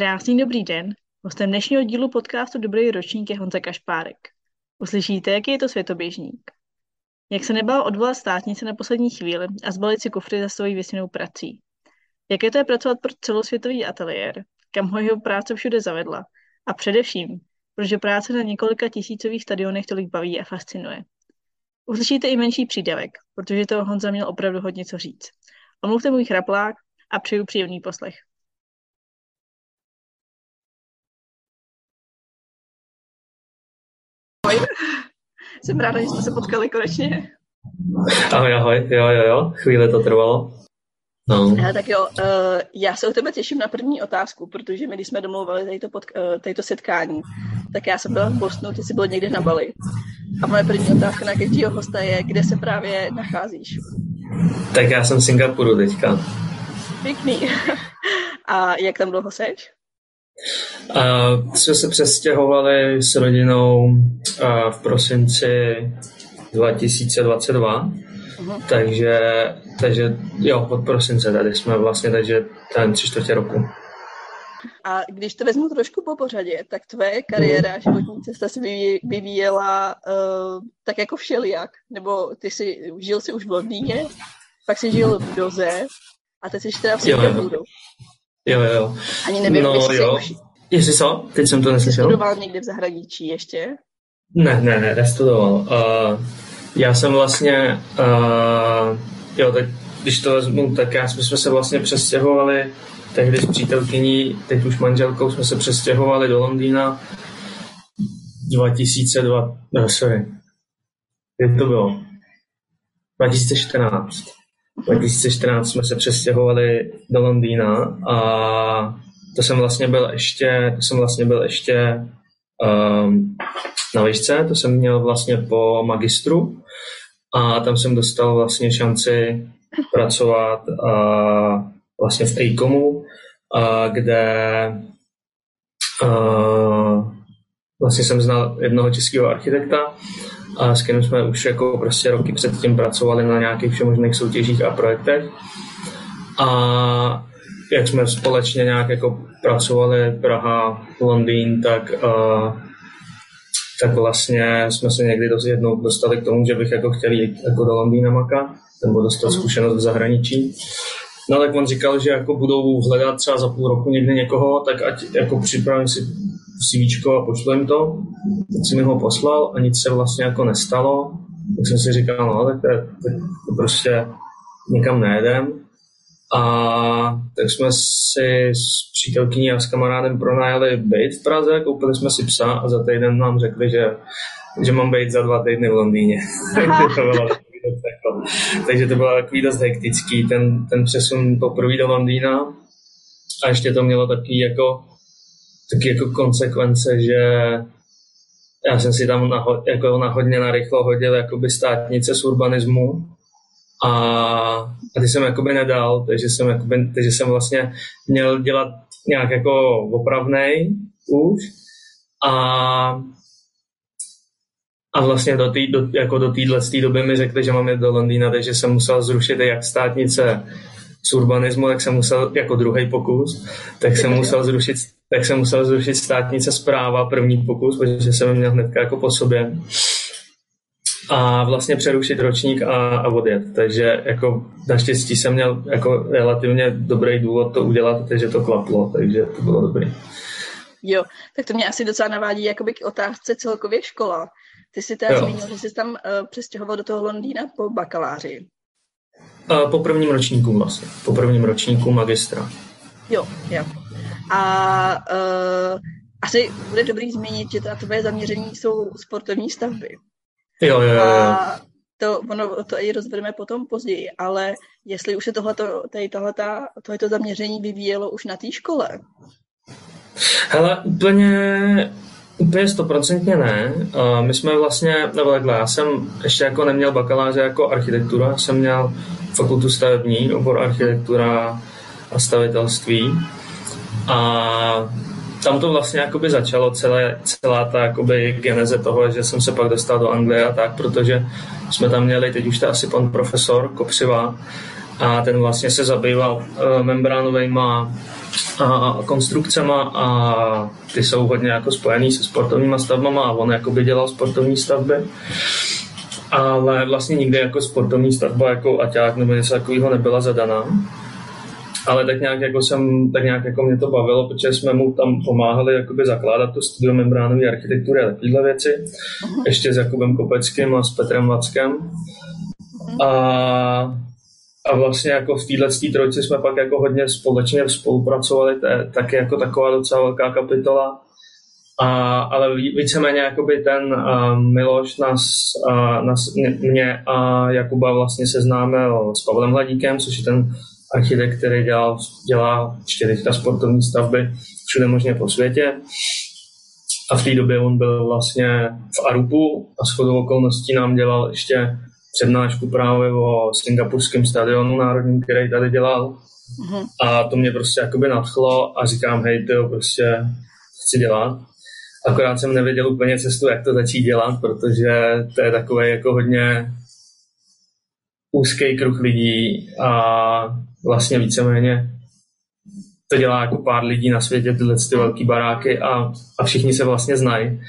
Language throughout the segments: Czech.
Krásný dobrý den. Hostem dnešního dílu podcastu Dobrý ročník je Honza Kašpárek. Uslyšíte, jaký je to světoběžník. Jak se nebál odvolat státnice na poslední chvíli a zbalit si kufry za svojí věsněnou prací. Jaké to je pracovat pro celosvětový ateliér, kam ho jeho práce všude zavedla. A především, protože práce na několika tisícových stadionech tolik baví a fascinuje. Uslyšíte i menší přídavek, protože toho Honza měl opravdu hodně co říct. Omluvte můj chraplák a přeju příjemný poslech. Jsem ráda, že jsme se potkali konečně. Ahoj, ahoj, jo, jo, jo, chvíli to trvalo. No. Tak jo, uh, já se u tebe těším na první otázku, protože my, když jsme domlouvali tadyto, pod, uh, tadyto setkání, tak já jsem byla v Bostonu, ty jsi byl někde na Bali. A moje první otázka na každého hosta je, kde se právě nacházíš? Tak já jsem v Singapuru teďka. Pěkný. A jak tam dlouho seš? Uh, jsme se přestěhovali s rodinou uh, v prosinci 2022, uh-huh. takže, takže jo, od prosince tady jsme vlastně, takže ten tři čtvrtě roku. A když to vezmu trošku po pořadě, tak tvoje kariéra, uh-huh. životní cesta se vyvíjela uh, tak jako všelijak, nebo ty jsi, žil si už v Londýně, pak jsi žil v Doze a teď jsi teda v Singapuru. Jo, jo. Ani nevím, no, jestli jo. Už... Jestli co? Teď jsem to neslyšel. Studoval někde v zahraničí ještě? Ne, ne, ne, nestudoval. Uh, já jsem vlastně, uh, jo, tak když to vezmu, tak já jsme, jsme se vlastně přestěhovali tehdy s přítelkyní, teď už manželkou, jsme se přestěhovali do Londýna 2002, no, sorry, kdy to bylo? 2014. 2014 jsme se přestěhovali do Londýna a to jsem vlastně byl ještě, to jsem vlastně byl ještě um, na výšce, to jsem měl vlastně po magistru a tam jsem dostal vlastně šanci pracovat a vlastně v ACOMu, a kde a vlastně jsem znal jednoho českého architekta a s kterým jsme už jako prostě roky předtím pracovali na nějakých všemožných soutěžích a projektech. A jak jsme společně nějak jako pracovali Praha, Londýn, tak, uh, tak vlastně jsme se někdy dost jednou dostali k tomu, že bych jako chtěl jít jako do Londýna maka, nebo dostat zkušenost v zahraničí. No tak on říkal, že jako budou hledat třeba za půl roku někdy někoho, tak ať jako připravím si CV a pošlu jim to. Teď jsem mi ho poslal a nic se vlastně jako nestalo. Tak jsem si říkal, no tak to, tak to prostě nikam nejedem. A tak jsme si s přítelkyní a s kamarádem pronajali byt v Praze, koupili jsme si psa a za týden nám řekli, že, že mám být za dva týdny v Londýně. to bylo takže to bylo takový dost hektický, ten, ten přesun poprvé do Londýna. A ještě to mělo taky jako, taky jako konsekvence, že já jsem si tam naho, jako nahodně narychlo hodil jakoby státnice z urbanismu a, a ty jsem jakoby nedal, takže jsem, jakoby, takže jsem vlastně měl dělat nějak jako opravnej už a a vlastně do, tý, do, jako do doby mi řekli, že mám jít do Londýna, takže jsem musel zrušit jak státnice z urbanismu, tak jsem musel, jako druhý pokus, tak jsem musel zrušit, tak jsem musel zrušit státnice zpráva, první pokus, protože jsem měl hnedka jako po sobě. A vlastně přerušit ročník a, a odjet. Takže jako naštěstí jsem měl jako relativně dobrý důvod to udělat, takže to klaplo, takže to bylo dobrý. Jo, tak to mě asi docela navádí jakoby k otázce celkově škola. Ty jsi teda zmínil, že jsi tam uh, přestěhoval do toho Londýna po bakaláři. Uh, po prvním ročníku vlastně. Po prvním ročníku magistra. Jo, jo. A uh, asi bude dobrý zmínit, že ta tvoje zaměření jsou sportovní stavby. Jo, jo, jo. A to, ono, to i rozvedeme potom později, ale jestli už se tohleto, tady tohleto, tohleto zaměření vyvíjelo už na té škole? Hele, úplně Úplně stoprocentně ne. My jsme vlastně, nebo takhle, já jsem ještě jako neměl bakaláře jako architektura, jsem měl fakultu stavební, obor architektura a stavitelství. A tam to vlastně jakoby začalo celé, celá ta jakoby geneze toho, že jsem se pak dostal do Anglie a tak, protože jsme tam měli, teď už to asi pan profesor Kopřiva, a ten vlastně se zabýval uh, membránovými a konstrukcema a ty jsou hodně jako spojený se sportovníma stavbama a on jako by dělal sportovní stavby. Ale vlastně nikdy jako sportovní stavba jako aťák nebo něco takového nebyla zadaná ale tak nějak jako jsem, tak nějak jako mě to bavilo, protože jsme mu tam pomáhali jakoby zakládat tu studio membránové architektury a takovéhle věci, uh-huh. ještě s Jakubem Kopeckým a s Petrem Vackem. Uh-huh. A, a vlastně jako v téhle trojci jsme pak jako hodně společně spolupracovali, to je taky jako taková docela velká kapitola. A, ale víceméně jakoby ten uh, Miloš nás, uh, nás, mě a Jakuba vlastně seznámil s Pavlem Hladíkem, což je ten architekt, který dělal, dělá čtyřička sportovní stavby všude možně po světě. A v té době on byl vlastně v Arupu a shodou okolností nám dělal ještě přednášku právě o singapurském stadionu národním, který tady dělal. Mm-hmm. A to mě prostě jakoby nadchlo a říkám, hej, to prostě chci dělat. Akorát jsem nevěděl úplně cestu, jak to začít dělat, protože to je takové jako hodně úzký kruh lidí a vlastně víceméně to dělá jako pár lidí na světě, tyhle ty velké baráky a, a všichni se vlastně znají.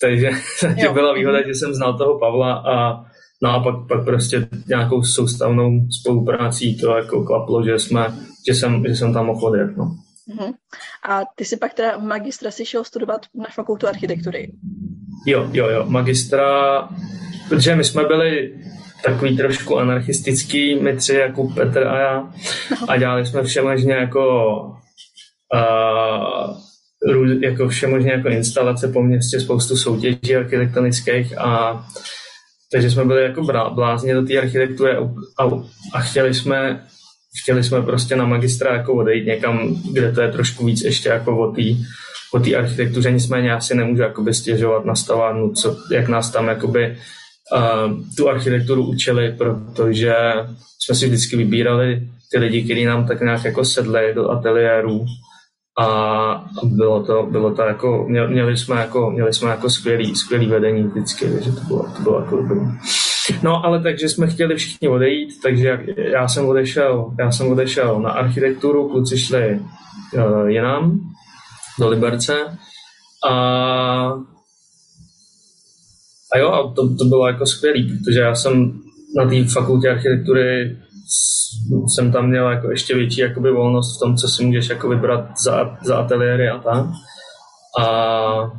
Takže to byla výhoda, že jsem znal toho Pavla a no a pak, pak prostě nějakou soustavnou spoluprácí to jako klaplo, že, jsme, že, jsem, že jsem tam mohl odjet. No. Uh-huh. A ty si pak teda magistra si šel studovat na fakultu architektury. Jo, jo, jo, magistra, protože my jsme byli takový trošku anarchistický, my tři, jako Petr a já. A dělali jsme všemožně jako uh, jako všemožně jako instalace po městě, spoustu soutěží architektonických a takže jsme byli jako blázni do té architektury a, a, chtěli jsme chtěli jsme prostě na magistra jako odejít někam, kde to je trošku víc ještě jako o té o té architektuře, nicméně já si nemůžu jakoby stěžovat na stavárnu, co, jak nás tam jakoby tu architekturu učili, protože jsme si vždycky vybírali ty lidi, kteří nám tak nějak jako sedli do ateliérů a bylo to, bylo to jako, měli jsme jako, měli jsme jako skvělý, skvělý vedení vždycky, takže to bylo, to bylo jako dobrý. No, ale takže jsme chtěli všichni odejít, takže já jsem odešel, já jsem odešel na architekturu, kluci šli uh, jinam, do Liberce a a jo, a to, to bylo jako skvělý, protože já jsem na té fakultě architektury jsem tam měl jako ještě větší jakoby volnost v tom, co si můžeš jako vybrat za, za ateliéry a tak. A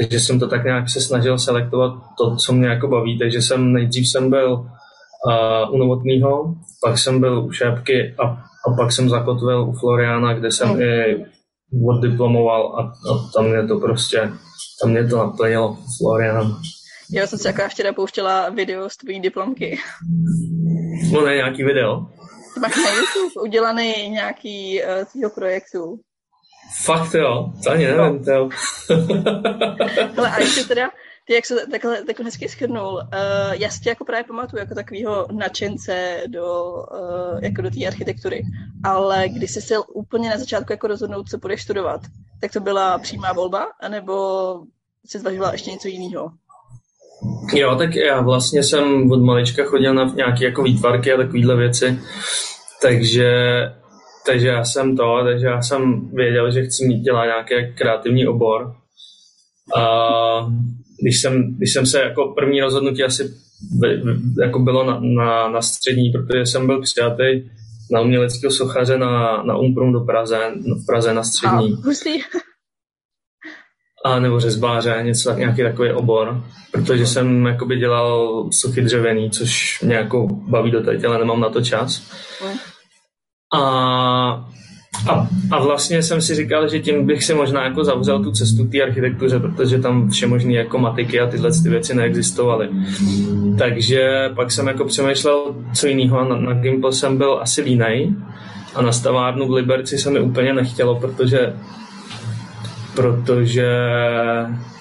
takže jsem to tak nějak se snažil selektovat to, co mě jako baví, takže jsem nejdřív jsem byl uh, u Novotného, pak jsem byl u Šépky a, a pak jsem zakotvil u Floriana, kde jsem mm. i oddiplomoval a, a tam mě to prostě tam mě to naplnilo Florian. Já jsem si jako včera pouštěla video z tvojí diplomky. No ne, nějaký video? To máš na YouTube udělaný nějaký uh, tvýho projektu. Fakt jo, to ani nevím, no. to jo. Hele, a ještě teda, ty, jak se takhle, takhle hezky schrnul, uh, já si tě jako právě pamatuju jako takového nadšence do, uh, jako do té architektury, ale když jsi se úplně na začátku jako rozhodnout, co budeš studovat, tak to byla přímá volba, anebo jsi zvažovala ještě něco jiného? Jo, tak já vlastně jsem od malička chodil na nějaké jako výtvarky a takovéhle věci, takže, takže já jsem to, takže já jsem věděl, že chci mít dělat nějaký kreativní obor. A když jsem, když jsem se jako první rozhodnutí asi jako bylo na, na, na střední, protože jsem byl přijatý na uměleckého sochaře na, na Umprum do Praze, v Praze na střední. A, a nebo řezbáře, něco, nějaký takový obor, protože jsem jakoby dělal sochy dřevěný, což mě jako baví do teď, ale nemám na to čas. Mm. A a, a vlastně jsem si říkal, že tím bych si možná jako zavřel tu cestu té architektuře, protože tam vše možné jako matiky a tyhle ty věci neexistovaly. Takže pak jsem jako přemýšlel, co jiného. Na, na Gimple jsem byl asi línej a na stavárnu v Liberci se mi úplně nechtělo, protože protože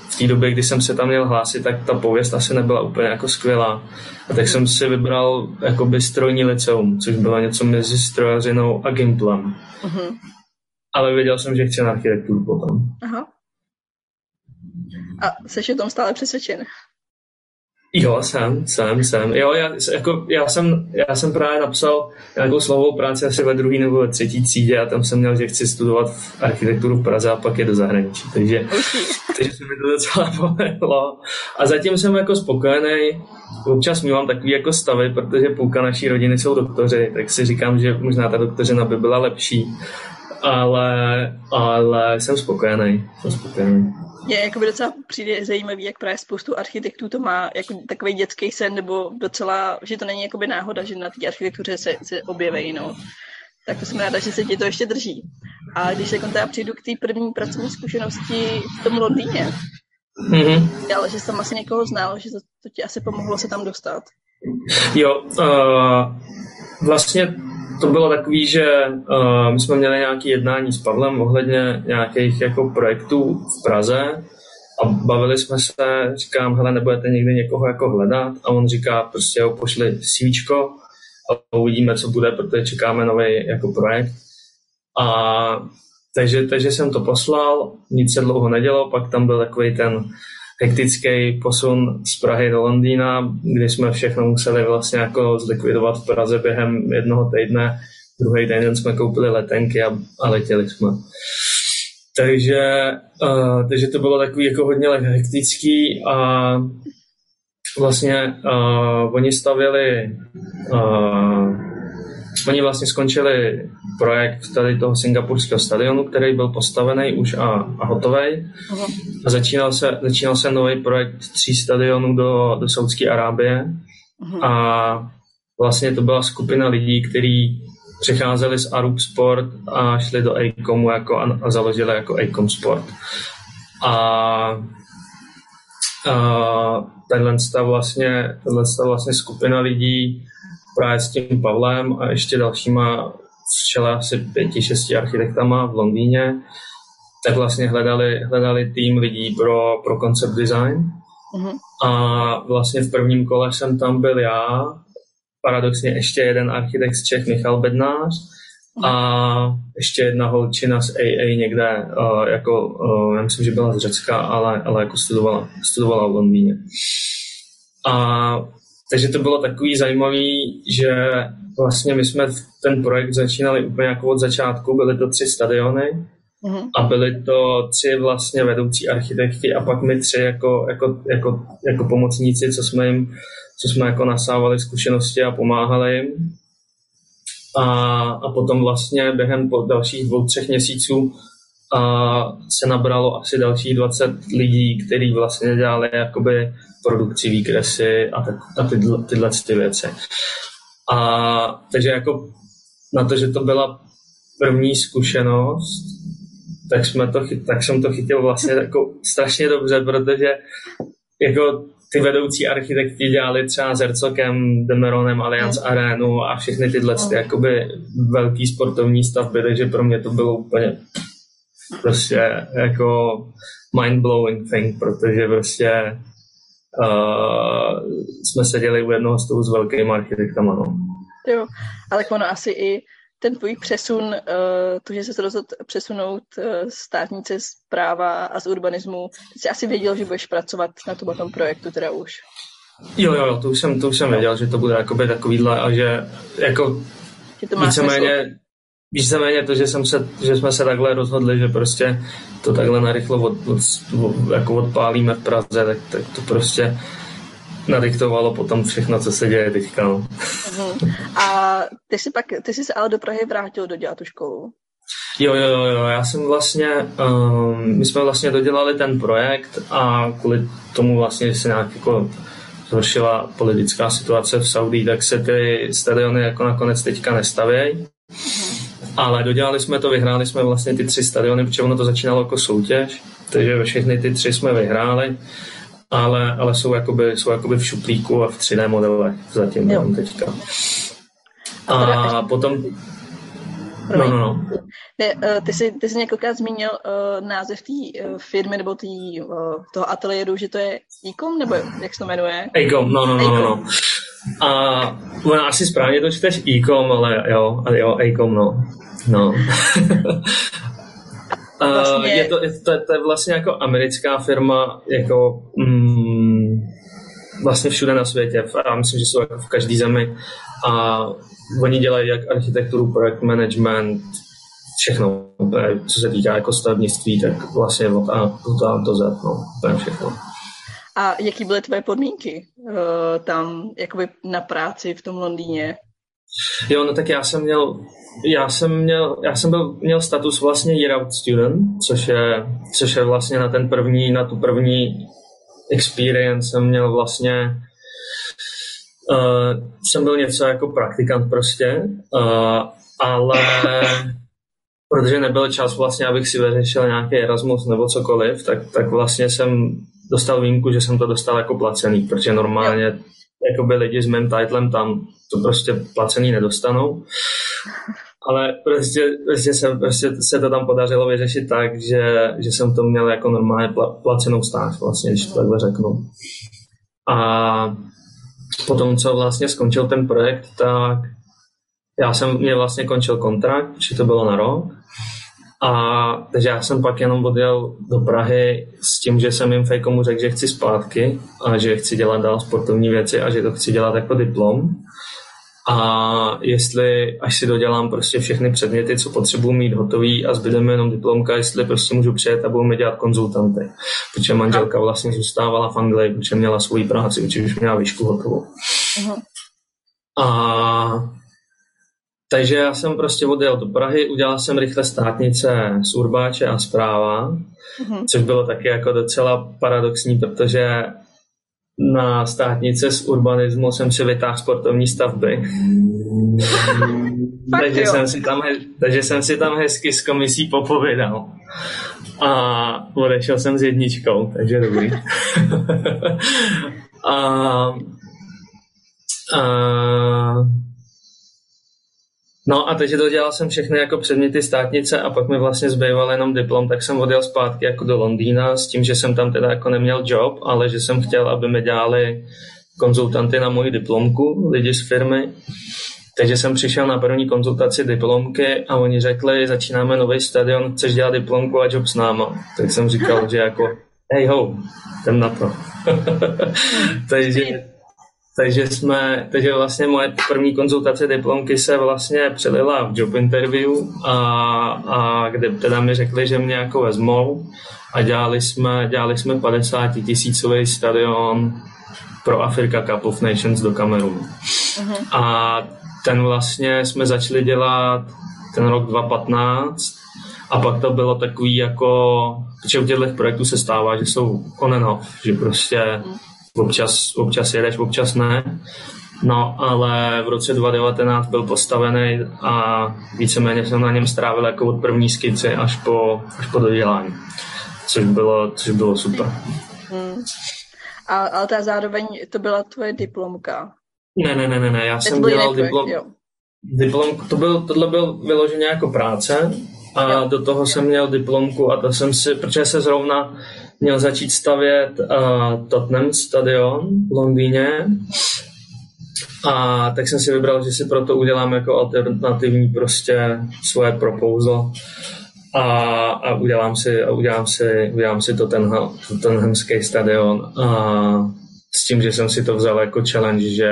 v té době, kdy jsem se tam měl hlásit, tak ta pověst asi nebyla úplně jako skvělá. A tak jsem si vybral jakoby strojní liceum, což bylo něco mezi strojařinou a Gimplem. Uh-huh. Ale věděl jsem, že chci na architekturu potom. Aha. A jsi o tom stále přesvědčen? Jo, jsem, jsem, jsem. Jo, já, jako, já, jsem, já jsem právě napsal nějakou slovou práci asi ve druhé nebo ve třetí třídě a tam jsem měl, že chci studovat architekturu v Praze a pak je do zahraničí. Takže, takže se mi to docela povedlo. A zatím jsem jako spokojený. Občas mívám takový jako stavy, protože půlka naší rodiny jsou doktoři, tak si říkám, že možná ta doktořina by byla lepší. Ale, ale jsem spokojený. Jsem spokojený je jako by docela přijde zajímavý, jak právě spoustu architektů to má jako takový dětský sen, nebo docela, že to není jako by náhoda, že na té architektuře se, se objeví, no. Tak to jsem ráda, že se ti to ještě drží. A když se teda přijdu k té první pracovní zkušenosti v tom Londýně, mm-hmm. ale že jsem asi někoho znal, že to, to ti asi pomohlo se tam dostat. Jo, uh, vlastně to bylo takový, že uh, my jsme měli nějaké jednání s Pavlem ohledně nějakých jako projektů v Praze a bavili jsme se, říkám, hele, nebudete někdy někoho jako hledat a on říká, prostě jo, pošli CVčko a uvidíme, co bude, protože čekáme nový jako projekt. A takže, takže jsem to poslal, nic se dlouho nedělo, pak tam byl takový ten hektický posun z Prahy do Londýna, kdy jsme všechno museli vlastně jako zlikvidovat v Praze během jednoho týdne. Druhý den jsme koupili letenky a, a letěli jsme. Takže, uh, takže to bylo takový jako hodně hektický a vlastně uh, oni stavili uh, Oni vlastně skončili projekt tady toho singapurského stadionu, který byl postavený už a, a hotový. A začínal se, začínal se nový projekt tří stadionů do, do Saudské Arábie. A vlastně to byla skupina lidí, kteří přecházeli z Arub Sport a šli do Acomu jako, a, a založili jako Acom Sport. A, a tenhle vlastně, tenhle vlastně skupina lidí právě s tím Pavlem a ještě dalšíma s čele asi pěti, šesti architektama v Londýně, tak vlastně hledali, hledali tým lidí pro, pro concept design. Uh-huh. A vlastně v prvním kole jsem tam byl já, paradoxně ještě jeden architekt z Čech, Michal Bednář, uh-huh. a ještě jedna holčina z AA někde, uh, jako, uh, já myslím, že byla z Řecka, ale, ale jako studovala, studovala v Londýně. A takže to bylo takový zajímavý, že vlastně my jsme ten projekt začínali úplně jako od začátku, byly to tři stadiony mm-hmm. a byly to tři vlastně vedoucí architekti a pak my tři jako, jako, jako, jako pomocníci, co jsme jim, co jsme jako nasávali zkušenosti a pomáhali jim. A, a potom vlastně během po dalších dvou, třech měsíců a se nabralo asi dalších 20 lidí, kteří vlastně dělali jakoby produkci, výkresy a, tak, a tyhle, tyhle ty věci. A takže jako na to, že to byla první zkušenost, tak, jsme to, tak jsem to chytil vlastně jako strašně dobře, protože jako ty vedoucí architekti dělali třeba s Hercokem, Demeronem, Allianz mm. Arenu a všechny tyhle ty jakoby velký sportovní stavby, takže pro mě to bylo úplně prostě jako mind-blowing thing, protože prostě uh, jsme seděli u jednoho stolu s velkými architektama. No. Jo, ale ono asi i ten tvůj přesun, uh, to, že se rozhodl přesunout uh, státnice z práva a z urbanismu, jsi asi věděl, že budeš pracovat na tom, tom projektu teda už. Jo, jo, to už jsem, to už jsem věděl, že to bude jakoby takovýhle a že jako že to má víceméně víceméně to, že, jsem se, že jsme se takhle rozhodli, že prostě to takhle narychlo od, od, jako odpálíme v Praze, tak, tak to prostě nadiktovalo potom všechno, co se děje teďka. No. Uh-huh. A ty jsi, pak, ty jsi se ale do Prahy vrátil dodělat tu školu? Jo, jo, jo, já jsem vlastně, um, my jsme vlastně dodělali ten projekt a kvůli tomu vlastně se nějak jako zhoršila politická situace v Saudí, tak se ty stadiony jako nakonec teďka nestavějí. Uh-huh. Ale dodělali jsme to, vyhráli jsme vlastně ty tři stadiony, protože ono to začínalo jako soutěž, takže všechny ty tři jsme vyhráli, ale, ale jsou, jakoby, jsou jakoby v šuplíku a v 3D modelech zatím jo. teďka. A, a potom... No, no, no. Ne, eh, ty, jsi, ty jsi několikrát zmínil uh, název té uh, firmy nebo tý, uh, toho ateliéru, že to je Ecom, nebo jak se to jmenuje? Ecom, no, no, no, no. no. A no, asi správně to čteš Ecom, ale jo, ale jo, Ecom, no. No. vlastně... je, to, je, to, to je vlastně jako americká firma, jako mm, vlastně všude na světě. A myslím, že jsou jako v každé zemi. A oni dělají jak architekturu, projekt management, všechno, co se týká jako stavebnictví, tak vlastně od A, od A do Z, no, úplně všechno. A jaký byly tvoje podmínky uh, tam jakoby na práci v tom Londýně? Jo, no tak já jsem měl, já jsem měl, já jsem byl, měl status vlastně year out student, což je, což je vlastně na ten první, na tu první experience jsem měl vlastně uh, jsem byl něco jako praktikant prostě, uh, ale protože nebyl čas vlastně, abych si vyřešil nějaký Erasmus nebo cokoliv, tak, tak vlastně jsem dostal výjimku, že jsem to dostal jako placený, protože normálně by lidi s mým titlem tam to prostě placený nedostanou. Ale prostě, prostě, se, prostě se to tam podařilo vyřešit tak, že, že jsem to měl jako normálně placenou stáž, vlastně, když to takhle řeknu. A potom, co vlastně skončil ten projekt, tak já jsem, mě vlastně končil kontrakt, že to bylo na rok. A takže já jsem pak jenom odjel do Prahy s tím, že jsem jim fejkomu řekl, že chci zpátky a že chci dělat dál sportovní věci a že to chci dělat jako diplom. A jestli, až si dodělám prostě všechny předměty, co potřebuji mít hotový a zbyde mi jenom diplomka, jestli prostě můžu přijet a budu mi dělat konzultanty. Protože manželka vlastně zůstávala v Anglii, protože měla svoji práci, protože už měla výšku hotovou. Uh-huh. A takže já jsem prostě odjel do Prahy, udělal jsem rychle státnice z Urbáče a zpráva, mm-hmm. což bylo taky jako docela paradoxní, protože na státnice z urbanismu jsem si vytáhl sportovní stavby. takže, jsem si tam, takže jsem si tam hezky s komisí popovědal. A odešel jsem s jedničkou, takže dobrý. a, a No a teď dodělal jsem všechny jako předměty státnice a pak mi vlastně zbýval jenom diplom, tak jsem odjel zpátky jako do Londýna s tím, že jsem tam teda jako neměl job, ale že jsem chtěl, aby mi dělali konzultanty na moji diplomku, lidi z firmy. Takže jsem přišel na první konzultaci diplomky a oni řekli, začínáme nový stadion, chceš dělat diplomku a job s náma. Tak jsem říkal, že jako, hej ho, jdem na to. takže takže jsme, takže vlastně moje první konzultace diplomky se vlastně přelila v job interview a, a kde teda mi řekli, že mě jako vezmou a dělali jsme, dělali jsme 50 tisícový stadion pro Africa Cup of Nations do Kamerunu. Uh-huh. A ten vlastně jsme začali dělat ten rok 2015 a pak to bylo takový jako, protože u těchto projektů se stává, že jsou on and off, že prostě uh-huh občas, občas jedeš, občas ne. No, ale v roce 2019 byl postavený a víceméně jsem na něm strávil jako od první skici až po, až po dodělání, což bylo, což bylo super. Hmm. A, ale ta zároveň to byla tvoje diplomka. Ne, ne, ne, ne, ne. já jsem dělal diplom, diplom, to byl, tohle byl vyloženě jako práce a jo. do toho jsem měl diplomku a to jsem si, protože se zrovna měl začít stavět uh, Tottenham stadion v Londýně. A tak jsem si vybral, že si proto udělám jako alternativní prostě svoje proposal a, a udělám si, a udělám si, udělám si to ten, ten hemský stadion a s tím, že jsem si to vzal jako challenge, že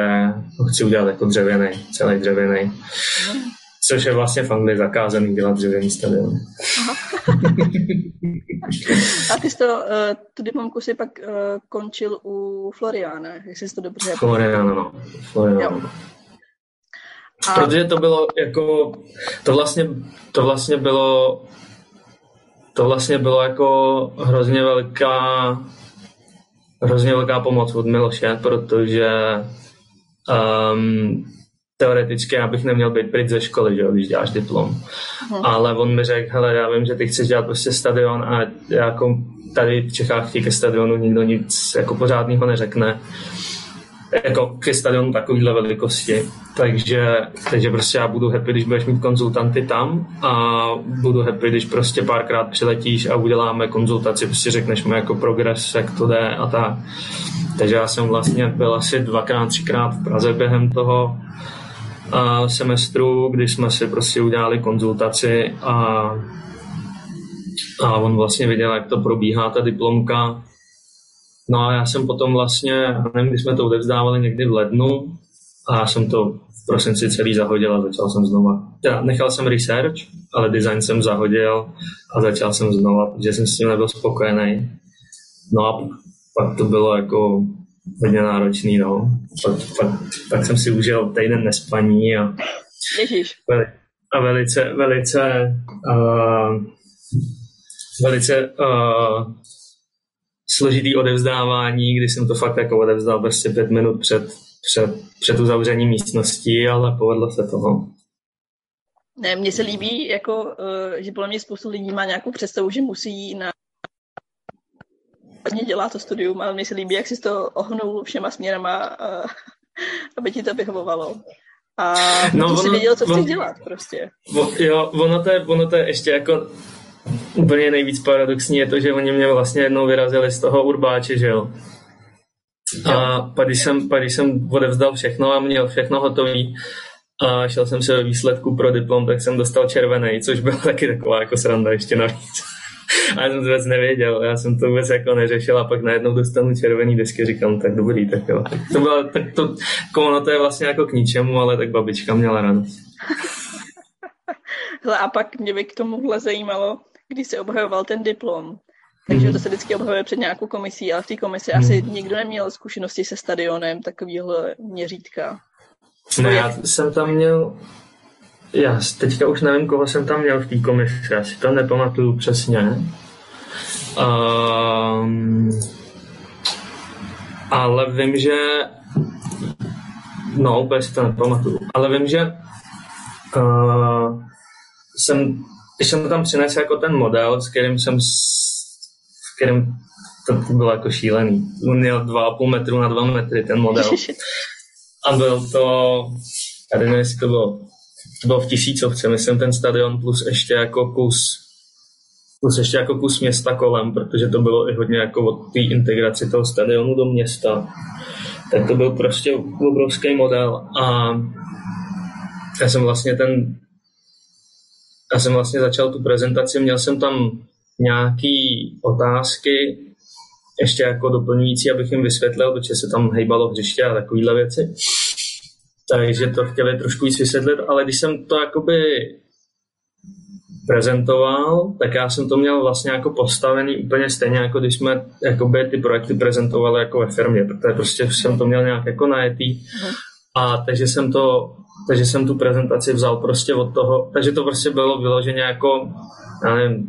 ho chci udělat jako dřevěný, celý dřevěný. Což je vlastně v Anglii zakázaný dělat dřevěný stadion. A ty jsi to, uh, tu diplomku si pak uh, končil u Floriana, jestli jsi to dobře... Floriana, no. Floriana. A... Protože to bylo jako, to vlastně, to vlastně bylo, to vlastně bylo jako hrozně velká, hrozně velká pomoc od Miloše, protože um, teoreticky já bych neměl být pryč ze školy, že když děláš diplom. Uh-huh. Ale on mi řekl, hele, já vím, že ty chceš dělat prostě stadion a jako tady v Čechách ti ke stadionu nikdo nic jako pořádného neřekne. Jako ke stadionu takovýhle velikosti. Takže, takže prostě já budu happy, když budeš mít konzultanty tam a budu happy, když prostě párkrát přiletíš a uděláme konzultaci, prostě řekneš mi jako progres, jak to jde a tak. Takže já jsem vlastně byl asi dvakrát, třikrát v Praze během toho semestru, kdy jsme si prostě udělali konzultaci a, a on vlastně viděl, jak to probíhá, ta diplomka. No a já jsem potom vlastně, nevím, když jsme to odevzdávali někdy v lednu, a já jsem to v prosinci celý zahodil a začal jsem znova. Já nechal jsem research, ale design jsem zahodil a začal jsem znova, protože jsem s tím nebyl spokojený. No a pak to bylo jako hodně náročný, no. Pak, pak, pak jsem si užil týden nespaní a, Ježíš. a velice, velice, uh, velice uh, složitý odevzdávání, kdy jsem to fakt jako odevzdal prostě pět minut před, před, před uzavřením místnosti, ale povedlo se to, no. Ne, mně se líbí, jako, že podle mě spoustu lidí má nějakou představu, že musí na vlastně dělá to studium, ale mně se líbí, jak jsi to ohnul všema směrama, aby ti to vyhovovalo. A no, ono, jsi věděl, co on, chceš dělat prostě. Jo, ono to, je, ono to je ještě jako úplně nejvíc paradoxní je to, že oni mě vlastně jednou vyrazili z toho urbáče, že jo. A pak když, jsem, pak když jsem odevzdal všechno a měl všechno hotový a šel jsem se do výsledku pro diplom, tak jsem dostal červený, což byla taky taková jako sranda ještě navíc. A já jsem to vůbec nevěděl, já jsem to vůbec jako neřešil a pak najednou dostanu červený desky, říkám, tak dobrý, tak jo. Tak to bylo, tak to, jako ono to je vlastně jako k ničemu, ale tak babička měla radost. Hele, a pak mě by k tomuhle zajímalo, když se obhajoval ten diplom. Takže to se vždycky obhajuje před nějakou komisí, ale v té komisi hmm. asi nikdo neměl zkušenosti se stadionem takového měřítka. Ne, já jsem tam měl, já teďka už nevím, koho jsem tam měl v té komisi, já si to nepamatuju přesně. Um, ale vím, že no, úplně si to nepamatuju, ale vím, že uh, jsem, když jsem tam přinesl jako ten model, s kterým jsem, s kterým to bylo jako šílený. On měl 2,5 metru na 2 metry ten model. A byl to, já nevím, jestli to bylo, to bylo v tisícovce, myslím, ten stadion plus ještě jako kus plus ještě jako kus města kolem, protože to bylo i hodně jako od té integraci toho stadionu do města. Tak to byl prostě obrovský model a já jsem vlastně ten já jsem vlastně začal tu prezentaci, měl jsem tam nějaký otázky, ještě jako doplňující, abych jim vysvětlil, protože se tam hejbalo hřiště a takovéhle věci. Takže to chtěli trošku víc vysvětlit, ale když jsem to jakoby prezentoval, tak já jsem to měl vlastně jako postavený úplně stejně, jako když jsme jakoby ty projekty prezentovali jako ve firmě, protože prostě jsem to měl nějak jako najetý. Uh-huh. A takže jsem to takže jsem tu prezentaci vzal prostě od toho, takže to prostě bylo vyloženě jako, já nevím,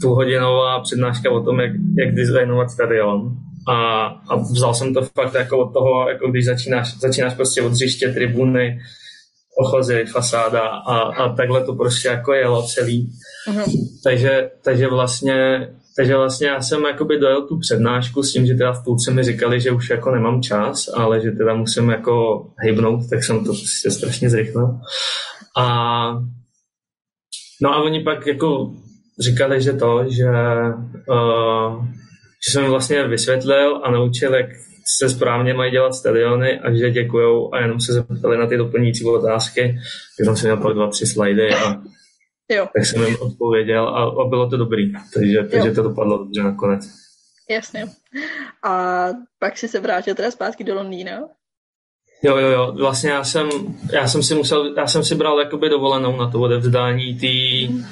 půlhodinová přednáška o tom, jak, jak designovat stadion. A, a vzal jsem to fakt jako od toho, jako když začínáš, začínáš prostě od hřiště, tribuny, ochozy, fasáda a, a takhle to prostě jako jelo celý. Uh-huh. Takže, takže vlastně takže vlastně já jsem jakoby dojel tu přednášku s tím, že teda v půlce mi říkali, že už jako nemám čas, ale že teda musím jako hejbnout, tak jsem to prostě strašně zrychlil. A no a oni pak jako říkali, že to, že, uh, že jsem vlastně vysvětlil a naučil, jak se správně mají dělat stadiony a že děkujou a jenom se zeptali na ty doplňující otázky. Tak jsem si měl pak dva, tři slajdy a Jo. Tak jsem jim odpověděl a, a bylo to dobrý, takže, takže to dopadlo dobře nakonec. Jasně. A pak si se vrátil teda zpátky do Londýna? Jo, jo, jo. Vlastně já jsem, já jsem si musel, já jsem si bral jakoby dovolenou na to odevzdání tý, hmm.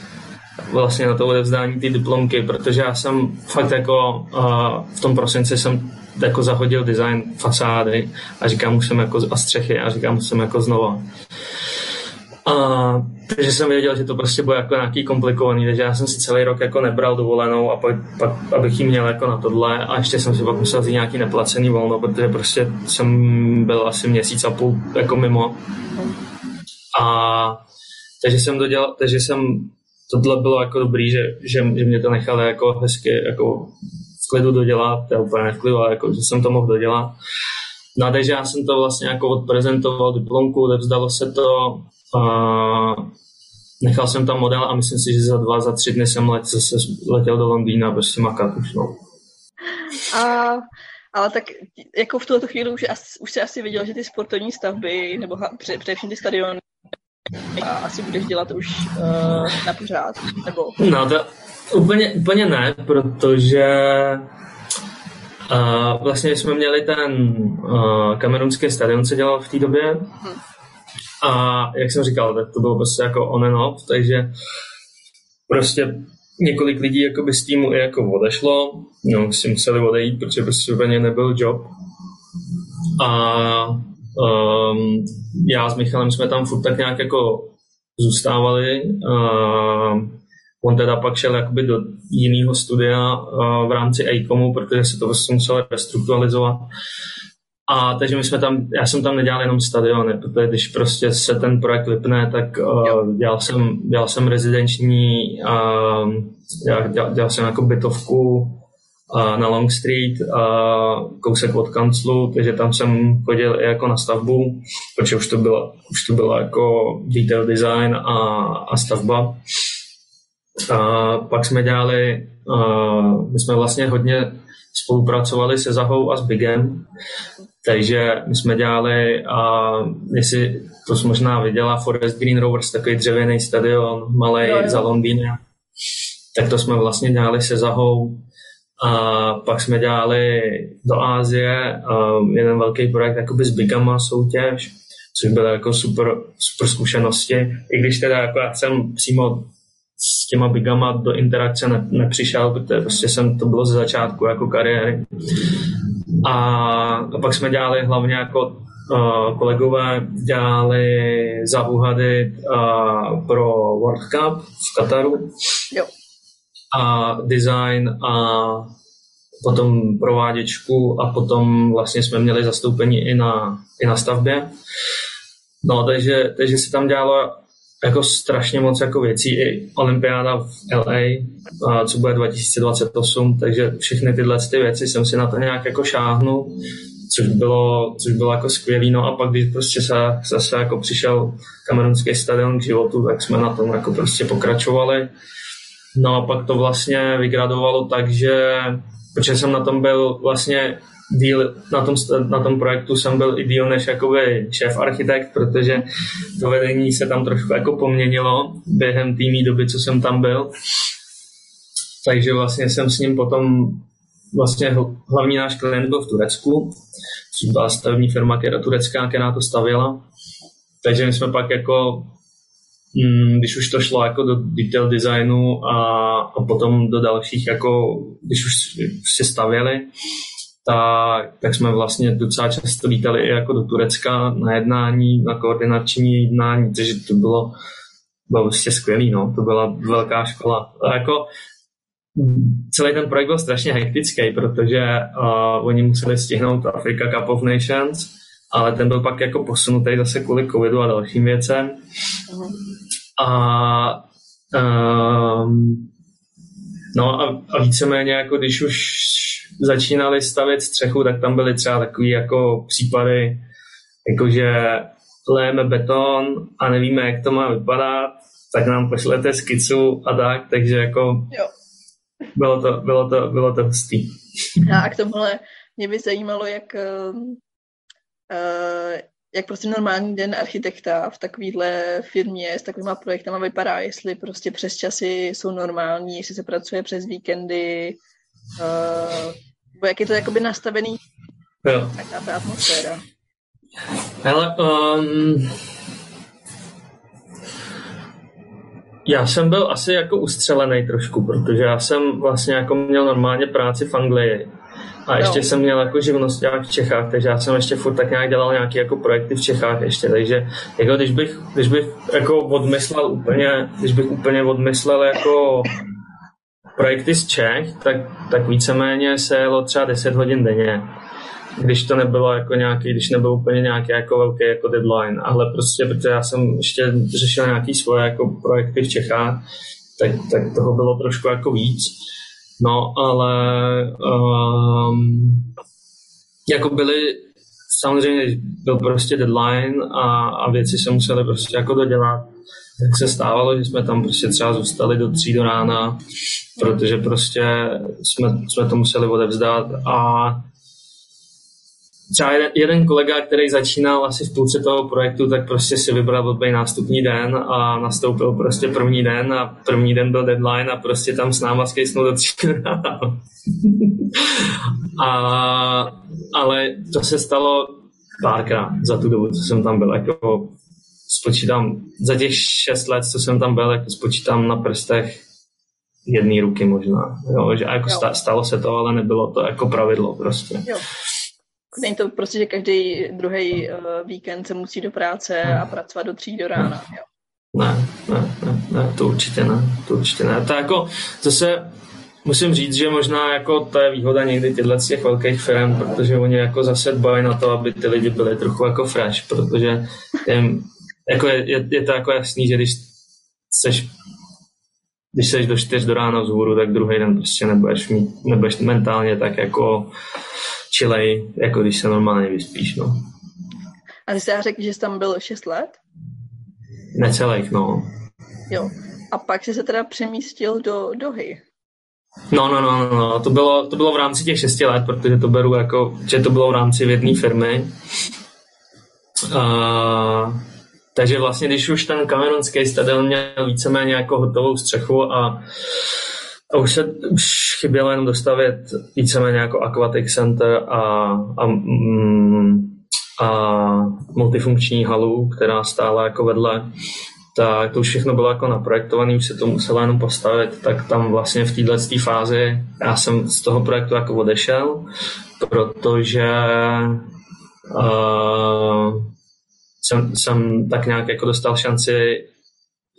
Vlastně na to odevzdání ty diplomky, protože já jsem fakt jako uh, v tom prosinci jsem jako zahodil design fasády a říkám, musím jako a střechy a říkám, musím jako znova. A, takže jsem věděl, že to prostě bude jako nějaký komplikovaný, takže já jsem si celý rok jako nebral dovolenou a pak, pak abych ji měl jako na tohle a ještě jsem si pak musel vzít nějaký neplacený volno, protože prostě jsem byl asi měsíc a půl jako mimo. A takže jsem dodělal, takže jsem, tohle bylo jako dobrý, že, že, že mě to nechali jako hezky, jako v klidu dodělat, to je úplně v klidu, ale jako, že jsem to mohl dodělat. No takže já jsem to vlastně jako odprezentoval diplomku, odevzdalo se to, a nechal jsem tam model a myslím si, že za dva, za tři dny jsem let, zase letěl do Londýna prostě makat už. No. A, ale tak jako v tuto chvíli už, už se asi viděl, že ty sportovní stavby, nebo pře, především ty stadiony, asi budeš dělat už uh, na pořád, nebo? No to úplně, úplně ne, protože A vlastně jsme měli ten uh, kamerunský stadion, co dělal v té době. Hmm. A jak jsem říkal, tak to bylo prostě jako on and off, takže prostě několik lidí jakoby z týmu i jako odešlo, no, si museli odejít, protože prostě úplně nebyl job. A um, já s Michalem jsme tam furt tak nějak jako zůstávali. Uh, on teda pak šel jakoby do jiného studia uh, v rámci ACOMu, protože se to vlastně muselo restrukturalizovat. A takže my jsme tam, já jsem tam nedělal jenom stadiony, protože když prostě se ten projekt vypne, tak uh, dělal, jsem, dělal jsem rezidenční, uh, dělal, dělal, jsem jako bytovku na Long Street, uh, kousek od kanclu, takže tam jsem chodil i jako na stavbu, protože už to bylo, už to bylo jako detail design a, a stavba. A pak jsme dělali, my jsme vlastně hodně spolupracovali se Zahou a s Bigem, takže my jsme dělali, a jestli to jsi možná viděla, Forest Green Rovers, takový dřevěný stadion, malý za Londýnem, tak to jsme vlastně dělali se Zahou. A pak jsme dělali do Ázie jeden velký projekt jakoby s Bigama soutěž, což byly jako super, super zkušenosti. I když teda jako já jsem přímo s těma bigama do interakce ne, nepřišel, protože prostě jsem, to bylo ze začátku jako kariéry. A, a pak jsme dělali hlavně jako uh, kolegové, dělali za úhady uh, pro World Cup v Kataru. Jo. A design a potom prováděčku a potom vlastně jsme měli zastoupení i na, i na stavbě. No, takže, takže se tam dělalo jako strašně moc jako věcí, i olympiáda v LA, co bude 2028, takže všechny tyhle ty věci jsem si na to nějak jako šáhnul, což bylo, což bylo jako skvělý, no a pak když prostě se, zase jako přišel kamerunský stadion k životu, tak jsme na tom jako prostě pokračovali. No a pak to vlastně vygradovalo tak, že protože jsem na tom byl vlastně díl, na tom, na tom projektu jsem byl i díl než jakoby šéf architekt, protože to vedení se tam trošku jako poměnilo během té doby, co jsem tam byl. Takže vlastně jsem s ním potom vlastně hlavní náš klient byl v Turecku, což byla stavební firma, která turecká, která to stavěla. Takže my jsme pak jako, když už to šlo jako do detail designu a, a potom do dalších, jako když už se stavěli, tak, tak jsme vlastně docela často lítali i jako do Turecka na jednání, na koordinační jednání, takže to bylo, bylo prostě skvělý, no. to byla velká škola. A jako celý ten projekt byl strašně hektický, protože uh, oni museli stihnout Africa Cup of Nations, ale ten byl pak jako posunutý zase kvůli covidu a dalším věcem. A um, no a, a víceméně jako když už začínali stavět střechu, tak tam byly třeba takové jako případy, jakože léme beton a nevíme, jak to má vypadat, tak nám pošlete skicu a tak, takže jako jo. bylo to, bylo to, bylo to hustý. A k tomuhle mě by zajímalo, jak, uh, jak prostě normální den architekta v takovéhle firmě s takovýma projektama vypadá, jestli prostě přes časy jsou normální, jestli se pracuje přes víkendy, uh, nebo jak je to jakoby nastavený, jo. ta atmosféra. Hele, um, já jsem byl asi jako ustřelený trošku, protože já jsem vlastně jako měl normálně práci v Anglii. A ještě no. jsem měl jako živnost v Čechách, takže já jsem ještě furt tak nějak dělal nějaké jako projekty v Čechách ještě, takže jako když bych, když bych jako odmyslel úplně, když bych úplně odmyslel jako projekty z Čech, tak, tak víceméně se jelo třeba 10 hodin denně když to nebylo jako nějaký, když nebyl úplně nějaký jako velký jako deadline, ale prostě, protože já jsem ještě řešil nějaký svoje jako projekty v Čechách, tak, tak toho bylo trošku jako víc. No, ale um, jako byly, samozřejmě byl prostě deadline a, a věci se musely prostě jako dodělat. Tak se stávalo, že jsme tam prostě třeba zůstali do tří do rána, protože prostě jsme, jsme to museli odevzdat a třeba jeden, jeden kolega, který začínal asi v půlce toho projektu, tak prostě si vybral blbý nástupní den a nastoupil prostě první den a první den byl deadline a prostě tam s náma skejsnul do tří a, ale to se stalo párkrát za tu dobu, co jsem tam byl. Jako spočítám, za těch šest let, co jsem tam byl, jako spočítám na prstech jedné ruky možná. Jo, že jako jo. stalo se to, ale nebylo to jako pravidlo prostě. Jo. Není to prostě, že každý druhý uh, víkend se musí do práce a pracovat do tří do rána. Jo. Ne, ne, ne, ne, to určitě ne, to určitě ne. To jako, zase musím říct, že možná jako to je výhoda někdy těchto těch velkých firm, protože oni jako zase dbají na to, aby ty lidi byli trochu jako fresh, protože jim, jako je, je, je, to jako jasný, že když seš když seš do čtyř do rána vzhůru, tak druhý den prostě nebudeš, mít, nebudeš mentálně tak jako chilej, jako když se normálně vyspíš, no. A ty jsi řekl, že jsi tam byl 6 let? Necelých, no. Jo. A pak jsi se teda přemístil do Dohy. No, no, no, no, no. To, bylo, to bylo v rámci těch 6 let, protože to beru jako, že to bylo v rámci v jedné firmy. Uh, takže vlastně, když už ten kamerunský stadion měl víceméně jako hotovou střechu a, a už se už chybělo jenom dostavit víceméně jako aquatic center a, a, mm, a multifunkční halu, která stála jako vedle, tak to už všechno bylo jako naprojektované, už se to muselo jenom postavit, tak tam vlastně v této fázi já jsem z toho projektu jako odešel, protože uh, jsem, jsem tak nějak jako dostal šanci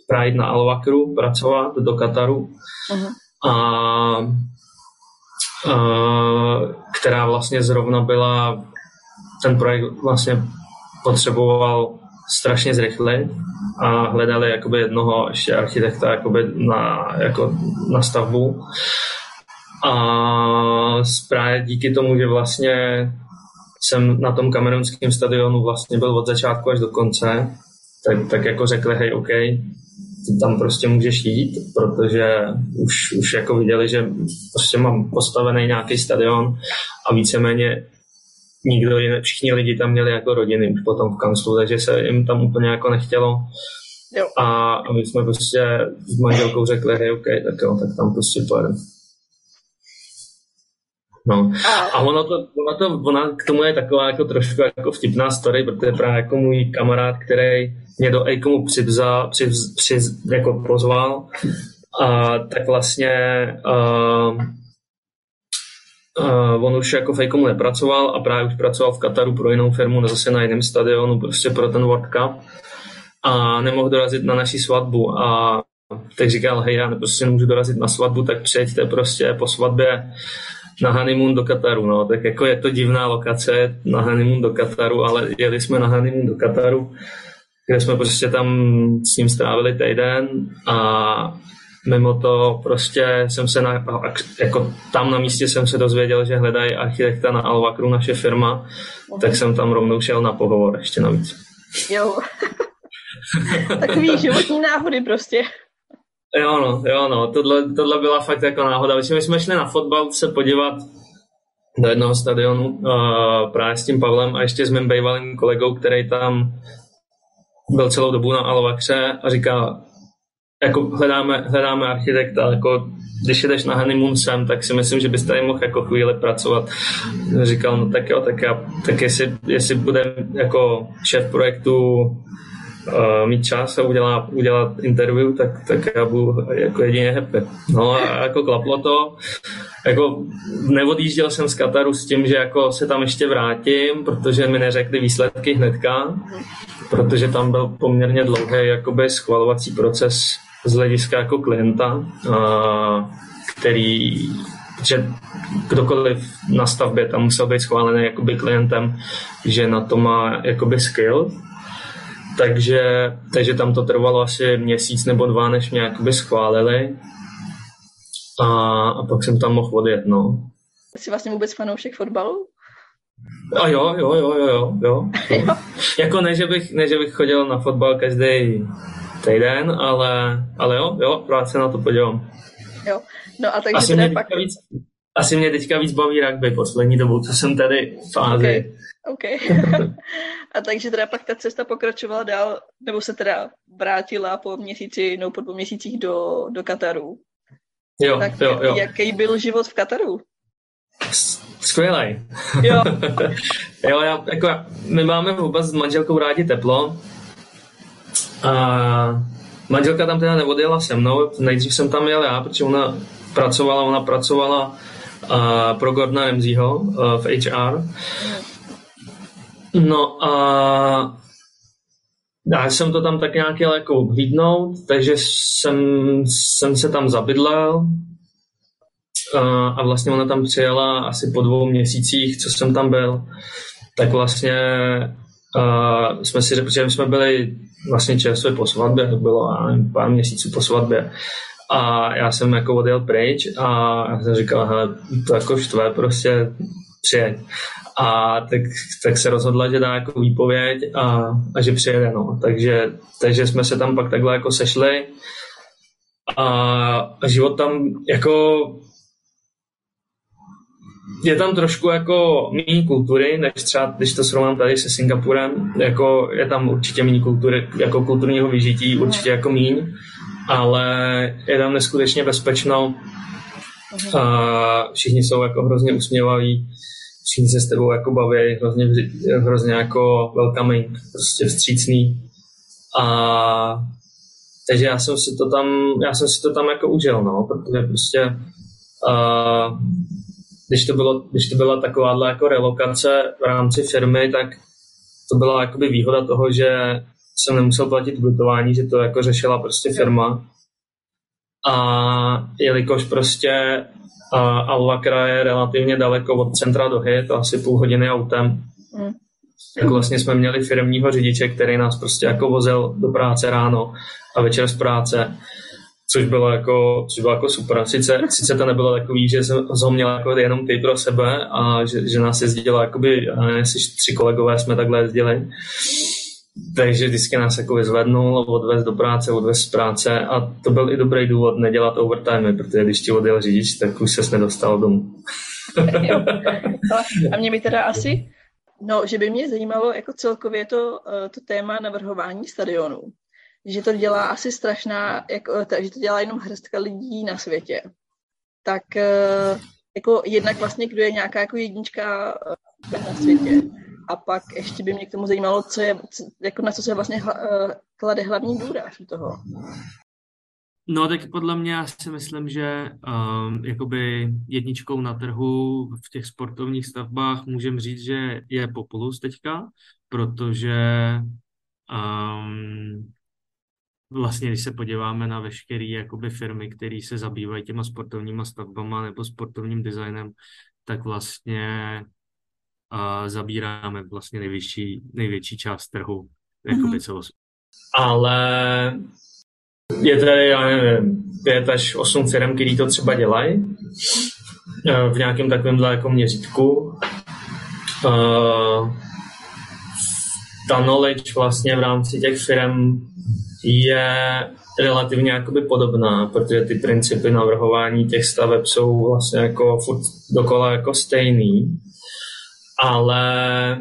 právě na Alvakru pracovat do Kataru. Uh-huh. A, a, která vlastně zrovna byla, ten projekt vlastně potřeboval strašně zrychlit a hledali jakoby jednoho ještě architekta jakoby na, jako na stavbu. A právě díky tomu, že vlastně jsem na tom kamerunském stadionu vlastně byl od začátku až do konce, tak, tak jako řekli, hej, OK, ty tam prostě můžeš jít, protože už, už jako viděli, že prostě mám postavený nějaký stadion a víceméně nikdo jiný, všichni lidi tam měli jako rodiny už potom v kanclu, takže se jim tam úplně jako nechtělo. Jo. A, my jsme prostě s manželkou řekli, hej, OK, tak jo, tak tam prostě pojedeme. No. A ono to, ono to, ona k tomu je taková jako trošku jako vtipná story, protože právě jako můj kamarád, který mě do Aikomu přivzal, přivz, přiv, jako pozval, a tak vlastně uh, uh, on už jako v Aikomu nepracoval a právě už pracoval v Kataru pro jinou firmu, zase na jiném stadionu, prostě pro ten World Cup a nemohl dorazit na naši svatbu a tak říkal, hej, já prostě nemůžu dorazit na svatbu, tak přijďte prostě po svatbě na honeymoon do Kataru, no, tak jako je to divná lokace na honeymoon do Kataru, ale jeli jsme na honeymoon do Kataru, kde jsme prostě tam s ním strávili týden a mimo to prostě jsem se na, jako tam na místě jsem se dozvěděl, že hledají architekta na Alvakru, naše firma, okay. tak jsem tam rovnou šel na pohovor ještě navíc. Jo. Takový životní náhody prostě. Jo, no, jo, no, tohle, tohle byla fakt jako náhoda. My jsme šli na fotbal se podívat do jednoho stadionu uh, právě s tím Pavlem a ještě s mým bývalým kolegou, který tam byl celou dobu na Alvakře a říká, jako hledáme, hledáme architekta, jako když jdeš na honeymoon sem, tak si myslím, že bys tady mohl jako chvíli pracovat. Říkal, no tak jo, tak, já, tak jestli, jestli bude jako šéf projektu uh, mít čas a udělat, udělat interview, tak, tak já budu jako jedině happy. No a jako klaplo to. Jako neodjížděl jsem z Kataru s tím, že jako se tam ještě vrátím, protože mi neřekli výsledky hnedka, protože tam byl poměrně dlouhý jakoby schvalovací proces z hlediska jako klienta, uh, který že kdokoliv na stavbě tam musel být schválený jakoby klientem, že na to má jakoby skill, takže, takže tam to trvalo asi měsíc nebo dva, než mě jakoby schválili. A, a pak jsem tam mohl odjet, no. Jsi vlastně vůbec fanoušek fotbalu? A jo, jo, jo, jo, jo, jo. jo. jako ne že, bych, ne, že bych chodil na fotbal každý týden, ale, ale jo, jo, se na to podívám. Jo, no a takže Asi teda pak... Víc, asi mě teďka víc baví rugby poslední dobou, co jsem tady v Ázii. Okay. Okay. a takže teda pak ta cesta pokračovala dál, nebo se teda vrátila po měsíci, no po dvou měsících do, do Kataru. Jo, tak jo, jo. jaký byl život v Kataru? Skvělej. Jo. jo, já, jako, my máme vůbec s manželkou rádi teplo. A manželka tam teda neodjela se mnou, nejdřív jsem tam jel já, protože ona pracovala, ona pracovala uh, pro Gordona Ramseyho uh, v HR. No a já jsem to tam tak nějak jel jako obhlídnout, takže jsem, jsem se tam zabydlel uh, a vlastně ona tam přijela asi po dvou měsících, co jsem tam byl, tak vlastně uh, jsme si řekli, že jsme byli vlastně čerstvě po svatbě, to bylo nevím, pár měsíců po svatbě. A já jsem jako odjel pryč a já jsem říkal, hele, to jako štve, prostě přijeď. A tak, tak se rozhodla, že dá jako výpověď a, a že přijede, no. Takže, takže jsme se tam pak takhle jako sešli a život tam jako je tam trošku jako méně kultury, než třeba, když to srovnám tady se Singapurem, jako je tam určitě méně kultury, jako kulturního vyžití, určitě jako míň, ale je tam neskutečně bezpečno. A všichni jsou jako hrozně usměvaví, všichni se s tebou jako baví, hrozně, hrozně jako welcoming, prostě vstřícný. A takže já jsem si to tam, já jsem si to tam jako užil, no, protože prostě uh, když to, bylo, když to byla takováhle jako relokace v rámci firmy, tak to byla jakoby výhoda toho, že jsem nemusel platit ubytování, že to jako řešila prostě firma. A jelikož prostě uh, Alvakra je relativně daleko od centra Dohy, to asi půl hodiny autem, mm. tak vlastně jsme měli firmního řidiče, který nás prostě jako vozil do práce ráno a večer z práce což bylo jako, což bylo jako super. Sice, sice to nebylo takový, že jsem ho měl jako jenom ty pro sebe a že, že nás jezdilo, jakoby, jestli tři kolegové jsme takhle jezdili, takže vždycky nás jako vyzvednul, odvez do práce, odvez z práce a to byl i dobrý důvod nedělat overtime, protože když ti odjel řidič, tak už ses nedostal domů. a mě by teda asi, no, že by mě zajímalo jako celkově to, eh, to téma navrhování stadionů že to dělá asi strašná, jako, že to dělá jenom hrstka lidí na světě. Tak eh, jako jednak vlastně, kdo je nějaká jako jednička na světě. A pak ještě by mě k tomu zajímalo, co je, jako na co se vlastně hla, eh, klade hlavní důraz u toho. No tak podle mě já si myslím, že um, jakoby jedničkou na trhu v těch sportovních stavbách můžeme říct, že je Populus teďka, protože um, vlastně, když se podíváme na veškeré jakoby firmy, které se zabývají těma sportovníma stavbama nebo sportovním designem, tak vlastně uh, zabíráme vlastně největší, největší část trhu jakoby mm-hmm. Ale je tady, já nevím, pět až osm firm, který to třeba dělají e, v nějakém takovémhle jako měřítku. Uh, ta knowledge vlastně v rámci těch firm je relativně jakoby podobná, protože ty principy navrhování těch staveb jsou vlastně jako furt dokola jako stejný, ale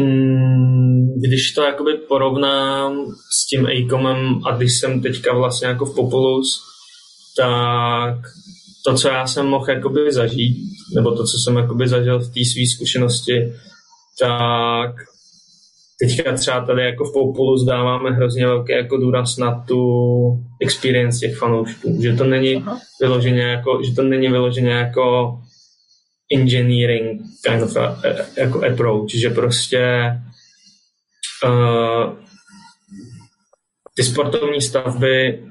mm, když to jakoby porovnám s tím Acomem a když jsem teďka vlastně jako v Populus, tak to, co já jsem mohl jakoby zažít, nebo to, co jsem jakoby zažil v té své zkušenosti, tak teďka třeba tady jako v Populu zdáváme hrozně velký jako důraz na tu experience těch fanoušků, že to není Aha. vyloženě jako, že to není vyloženě jako engineering kind of a, jako approach, že prostě uh, ty sportovní stavby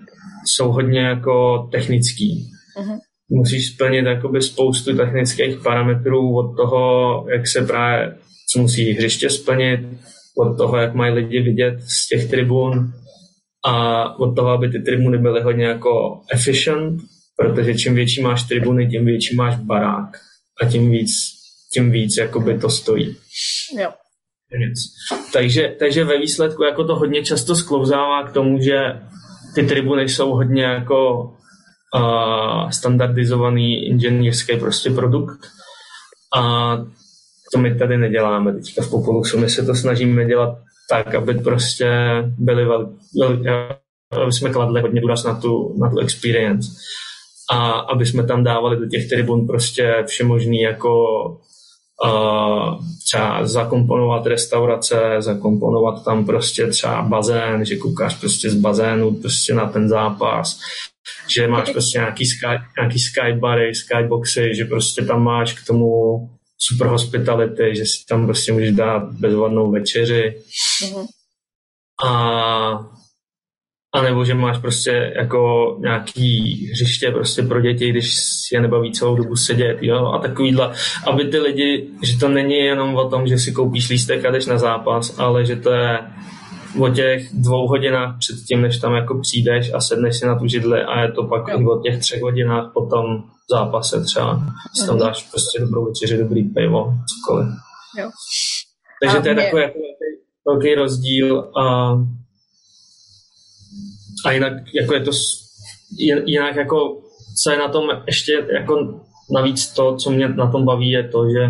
jsou hodně jako technický. Uh-huh. Musíš splnit jakoby spoustu technických parametrů od toho, jak se právě, co musí hřiště splnit, od toho, jak mají lidi vidět z těch tribun a od toho, aby ty tribuny byly hodně jako efficient, protože čím větší máš tribuny, tím větší máš barák a tím víc, tím víc jakoby to stojí. Jo. Takže, takže ve výsledku jako to hodně často sklouzává k tomu, že ty tribuny jsou hodně jako uh, standardizovaný inženýrský prostě produkt. A to my tady neděláme teďka v Populusu. My se to snažíme dělat tak, aby prostě byli vel, vel, aby jsme kladli hodně důraz na tu, na tu experience a aby jsme tam dávali do těch tribun prostě všemožný jako uh, třeba zakomponovat restaurace, zakomponovat tam prostě třeba bazén, že koukáš prostě z bazénu prostě na ten zápas, že máš prostě nějaký, sky, nějaký skybary, skyboxy, že prostě tam máš k tomu super hospitality, že si tam prostě můžeš dát bezvadnou večeři. Mm-hmm. A a nebo že máš prostě jako nějaký hřiště prostě pro děti, když je nebaví celou dobu sedět, jo, a takovýhle, aby ty lidi, že to není jenom o tom, že si koupíš lístek a jdeš na zápas, ale že to je o těch dvou hodinách před tím, než tam jako přijdeš a sedneš si na tu židli a je to pak jo. o těch třech hodinách po tom zápase třeba. Si tam mhm. dáš prostě dobrou večeři, dobrý pivo, cokoliv. Jo. Takže a to je mě... takový jako velký rozdíl a a jinak jako je to jinak jako co je na tom ještě jako navíc to, co mě na tom baví, je to, že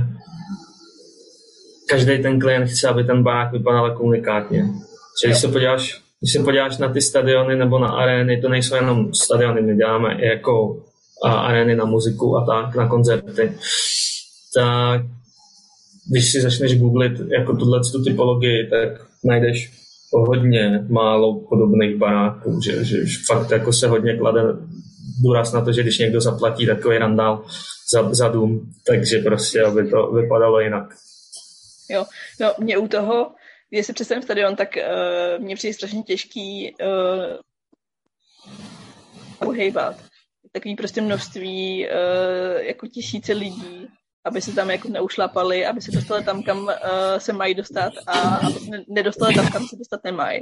každý ten klient chce, aby ten barák vypadal jako unikátně. Že když se podíváš, když se podíváš na ty stadiony nebo na arény, to nejsou jenom stadiony, my děláme i jako arény na muziku a tak, na koncerty, tak když si začneš googlit jako tuhle tu typologii, tak najdeš hodně málo podobných baráků, že, že fakt jako se hodně klade důraz na to, že když někdo zaplatí takový randál za, za dům, takže prostě, aby to vypadalo jinak. Jo, no mě u toho, když si představím stadion, tak uh, mě přijde strašně těžký uh, uhejbat. Takový prostě množství uh, jako tisíce lidí aby se tam jako neušlapali, aby se dostali tam, kam uh, se mají dostat a aby se nedostali tam, kam se dostat nemají.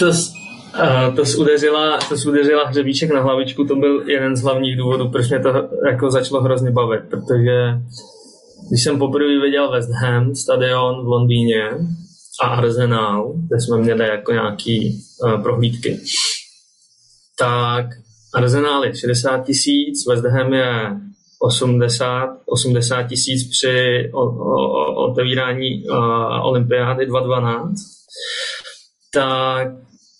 To, uh, to udeřila, to udeřila hřebíček na hlavičku, to byl jeden z hlavních důvodů, proč mě to jako začalo hrozně bavit, protože když jsem poprvé viděl West Ham stadion v Londýně a Arsenal, kde jsme měli jako nějaký uh, prohlídky, tak Arsenal je 60 tisíc, West Ham je 80, 80 tisíc při otevírání olympiády 2012, tak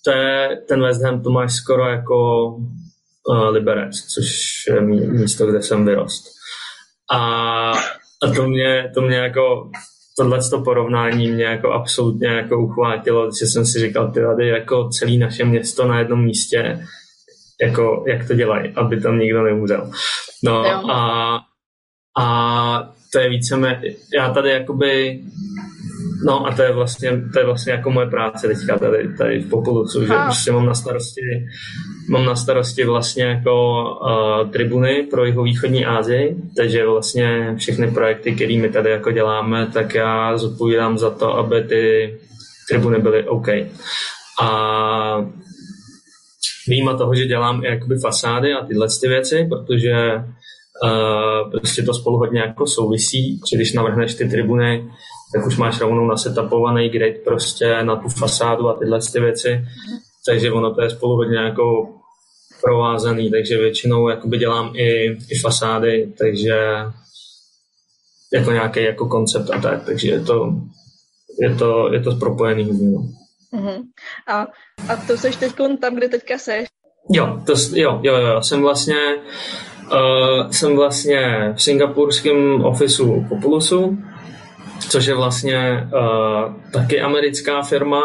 to je, ten West Ham to máš skoro jako uh, Liberec, což je místo, kde jsem vyrost. A, a to mě, to mě jako tohle to porovnání mě jako absolutně jako uchvátilo, že jsem si říkal, ty tady jako celý naše město na jednom místě jako jak to dělají, aby tam nikdo neumřel. No a, a to je více, já tady jakoby, no a to je vlastně, to je vlastně jako moje práce teďka tady, tady v Populusu, že prostě mám na starosti, mám na starosti vlastně jako uh, tribuny pro jeho východní Asii, takže vlastně všechny projekty, které my tady jako děláme, tak já zodpovídám za to, aby ty tribuny byly OK. A Výjima toho, že dělám i jakoby fasády a tyhle ty věci, protože uh, prostě to spolu hodně jako souvisí, že když navrhneš ty tribuny, tak už máš rovnou nasetapovaný grid prostě na tu fasádu a tyhle ty věci, takže ono to je spolu hodně jako provázaný, takže většinou jakoby dělám i, i fasády, takže jako nějaký jako koncept a tak, takže je to, je to, je to propojený. No. Uh-huh. A, a to seš teď tam, kde teďka seš? Jo, to, jo, jo, jo, jsem vlastně uh, jsem vlastně v singapurském ofisu Populusu, což je vlastně uh, taky americká firma,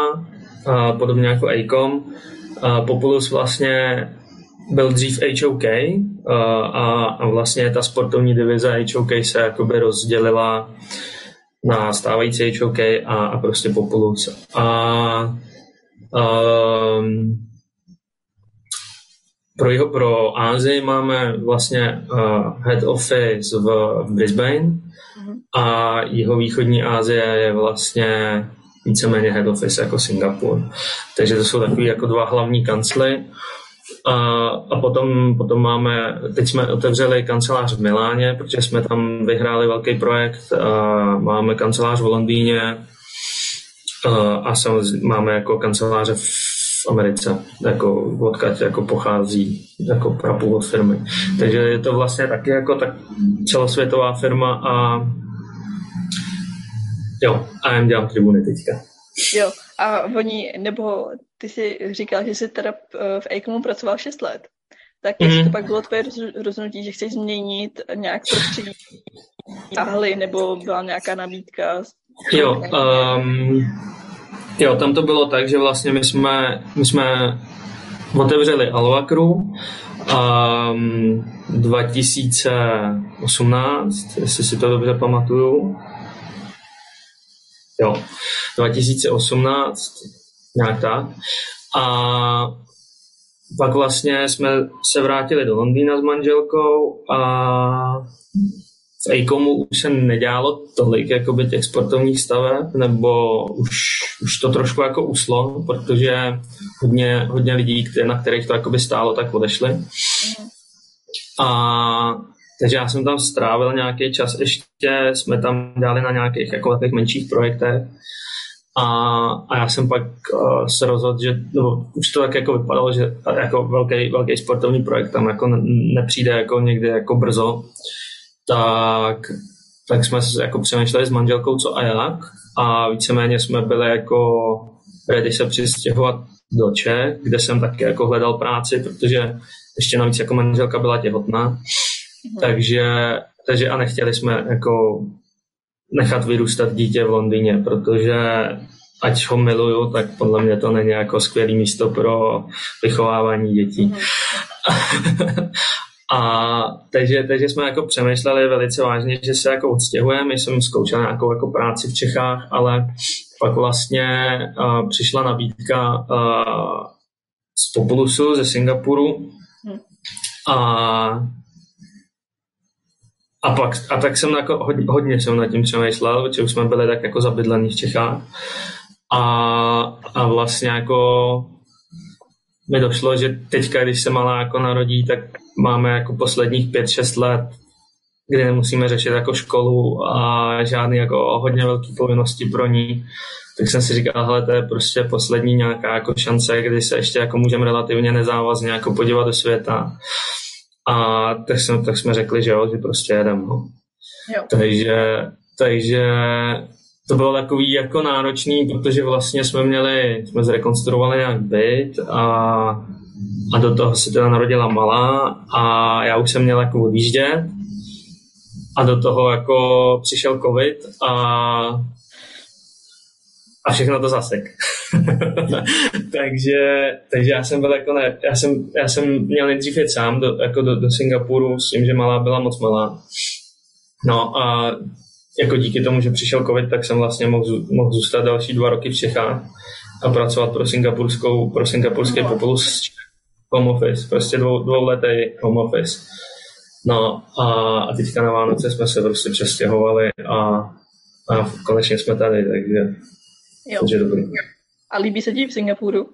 uh, podobně jako Acom. Uh, Populus vlastně byl dřív HOK uh, a, a vlastně ta sportovní divize HOK se jakoby rozdělila na stávající HOK a, a prostě Populus. A um, pro, jeho, pro Ázii máme vlastně uh, head office v, v Brisbane mm-hmm. a jeho východní Asie je vlastně víceméně head office jako Singapur. Takže to jsou takové jako dva hlavní kancly. A, a potom, potom máme, teď jsme otevřeli kancelář v Miláně, protože jsme tam vyhráli velký projekt. A máme kancelář v Londýně a, a samozřejmě máme jako kanceláře v Americe, jako odkud jako pochází jako prapůvod firmy. Takže je to vlastně taky jako tak celosvětová firma a jo, a já dělám tribuny teďka. Jo, a oni, nebo ty jsi říkal, že jsi teda v Acomu pracoval 6 let. Tak jestli mm. to pak bylo tvoje rozhodnutí, že chceš změnit nějak prostředí, tahli, nebo byla nějaká nabídka? Jo, um, jo, tam to bylo tak, že vlastně my jsme, my jsme otevřeli Alvakru um, 2018, jestli si to dobře pamatuju. Jo, 2018, nějak tak. A pak vlastně jsme se vrátili do Londýna s manželkou a v Acomu už se nedělalo tolik jakoby těch sportovních staveb, nebo už, už to trošku jako uslo, protože hodně, hodně lidí, které, na kterých to jakoby stálo, tak odešli. A takže já jsem tam strávil nějaký čas ještě, jsme tam dělali na nějakých jako takových menších projektech. A, a já jsem pak uh, se rozhodl, že no, už to tak jako vypadalo, že jako velký, velký sportovní projekt tam jako nepřijde jako někdy jako brzo, tak, tak jsme jako přemýšleli s manželkou co a jak. A víceméně jsme byli jako ready se přistěhovat do Čech, kde jsem taky jako hledal práci, protože ještě navíc jako manželka byla těhotná, mhm. takže, takže a nechtěli jsme jako nechat vyrůstat dítě v Londýně, protože ať ho miluju, tak podle mě to není jako skvělé místo pro vychovávání dětí. Mm. A takže, takže jsme jako přemýšleli velice vážně, že se jako odstěhujeme. Jsem zkoušel nějakou jako práci v Čechách, ale pak vlastně uh, přišla nabídka uh, z Populusu ze Singapuru hmm. a a, pak, a tak jsem jako hodně, hodně jsem nad tím přemýšlel, protože už jsme byli tak jako zabydlení v Čechách. A, a vlastně jako mi došlo, že teďka, když se malá jako narodí, tak máme jako posledních 5-6 let, kdy nemusíme řešit jako školu a žádný jako hodně velké povinnosti pro ní. Tak jsem si říkal, hele, to je prostě poslední nějaká jako šance, kdy se ještě jako můžeme relativně nezávazně jako podívat do světa. A tak, jsme, tak jsme řekli, že jo, že prostě jedeme. No. Takže, takže to bylo takový jako náročný, protože vlastně jsme měli, jsme zrekonstruovali nějak byt a, a do toho se teda narodila malá a já už jsem měl jako odjíždět a do toho jako přišel covid a a všechno to zasek. takže, takže já jsem byl jako ne, já jsem, já jsem měl nejdřív jet sám do, jako do, do Singapuru s tím, že malá byla moc malá. No a jako díky tomu, že přišel covid, tak jsem vlastně mohl, mohl zůstat další dva roky v Čechách a pracovat pro singapurskou, pro singapurský populus home office, prostě dvou, dvouletý home office. No a, a teďka na Vánoce jsme se prostě přestěhovali a, a konečně jsme tady, takže, jo. takže dobrý. A líbí se ti v Singapuru?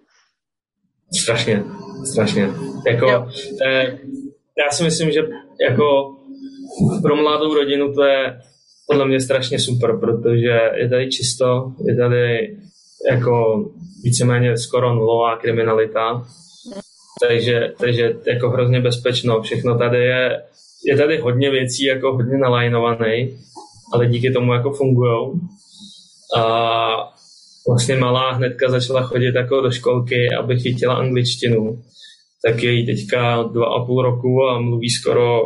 Strašně, strašně. Jako, eh, já si myslím, že jako pro mladou rodinu to je podle mě strašně super, protože je tady čisto, je tady jako víceméně skoro nulová kriminalita, takže, takže jako hrozně bezpečno. Všechno tady je, je tady hodně věcí jako hodně nalajnovaný, ale díky tomu jako fungují. A vlastně malá hnedka začala chodit jako do školky, aby chytila angličtinu. Tak je jí teďka dva a půl roku a mluví skoro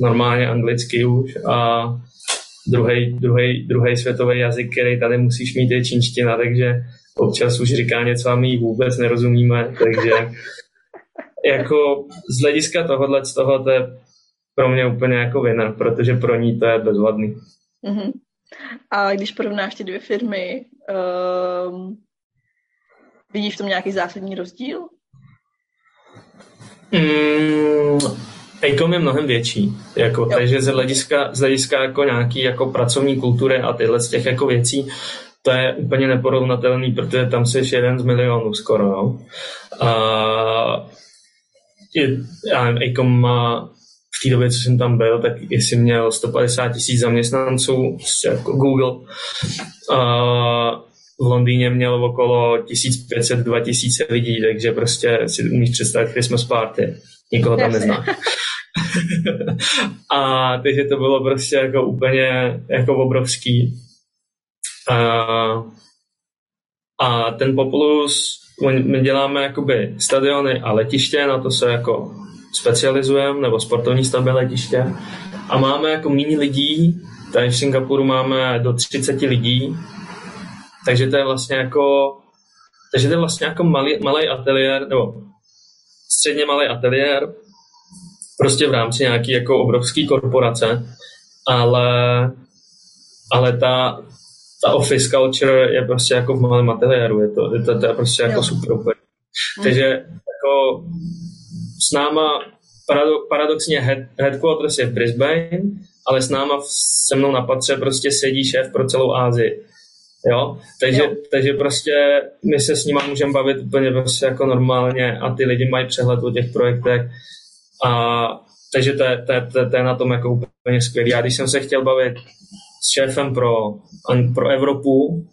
normálně anglicky už a druhý, světový jazyk, který tady musíš mít, je čínština, takže občas už říká něco a my ji vůbec nerozumíme, takže jako z hlediska tohohle z toho to je pro mě úplně jako winner, protože pro ní to je bezvadný. Mm-hmm. A když porovnáš ty dvě firmy, um, vidíš v tom nějaký zásadní rozdíl? Mm, Acom je mnohem větší, jako, takže z hlediska, z hlediska jako nějaký jako pracovní kultury a tyhle z těch jako věcí, to je úplně neporovnatelný, protože tam jsi jeden z milionů skoro. No. A je, já nevím, Acom má v té době, co jsem tam byl, tak jestli měl 150 tisíc zaměstnanců, prostě jako Google. A v Londýně měl okolo 1500-2000 lidí, takže prostě si umíš představit Christmas party. Nikoho tam nezná. a takže to bylo prostě jako úplně jako obrovský. A, a ten Populus, my děláme jakoby stadiony a letiště, na to se jako specializujeme, nebo sportovní stavby letiště. A máme jako méně lidí, tady v Singapuru máme do 30 lidí, takže to je vlastně jako takže to je vlastně jako malý, malý ateliér, nebo středně malý ateliér, prostě v rámci nějaký jako obrovský korporace, ale, ale ta, ta office culture je prostě jako v malém ateliéru, je to, je to, to je prostě jako super. Mm. Takže jako s náma paradoxně head, headquarters je v Brisbane, ale s náma se mnou na patře prostě sedí šéf pro celou Ázii. Jo? Takže, jo. takže prostě my se s nima můžeme bavit úplně prostě jako normálně a ty lidi mají přehled o těch projektech. A, takže to je, to, je, to, je, to je na tom jako úplně skvělý. A když jsem se chtěl bavit s šéfem pro, pro Evropu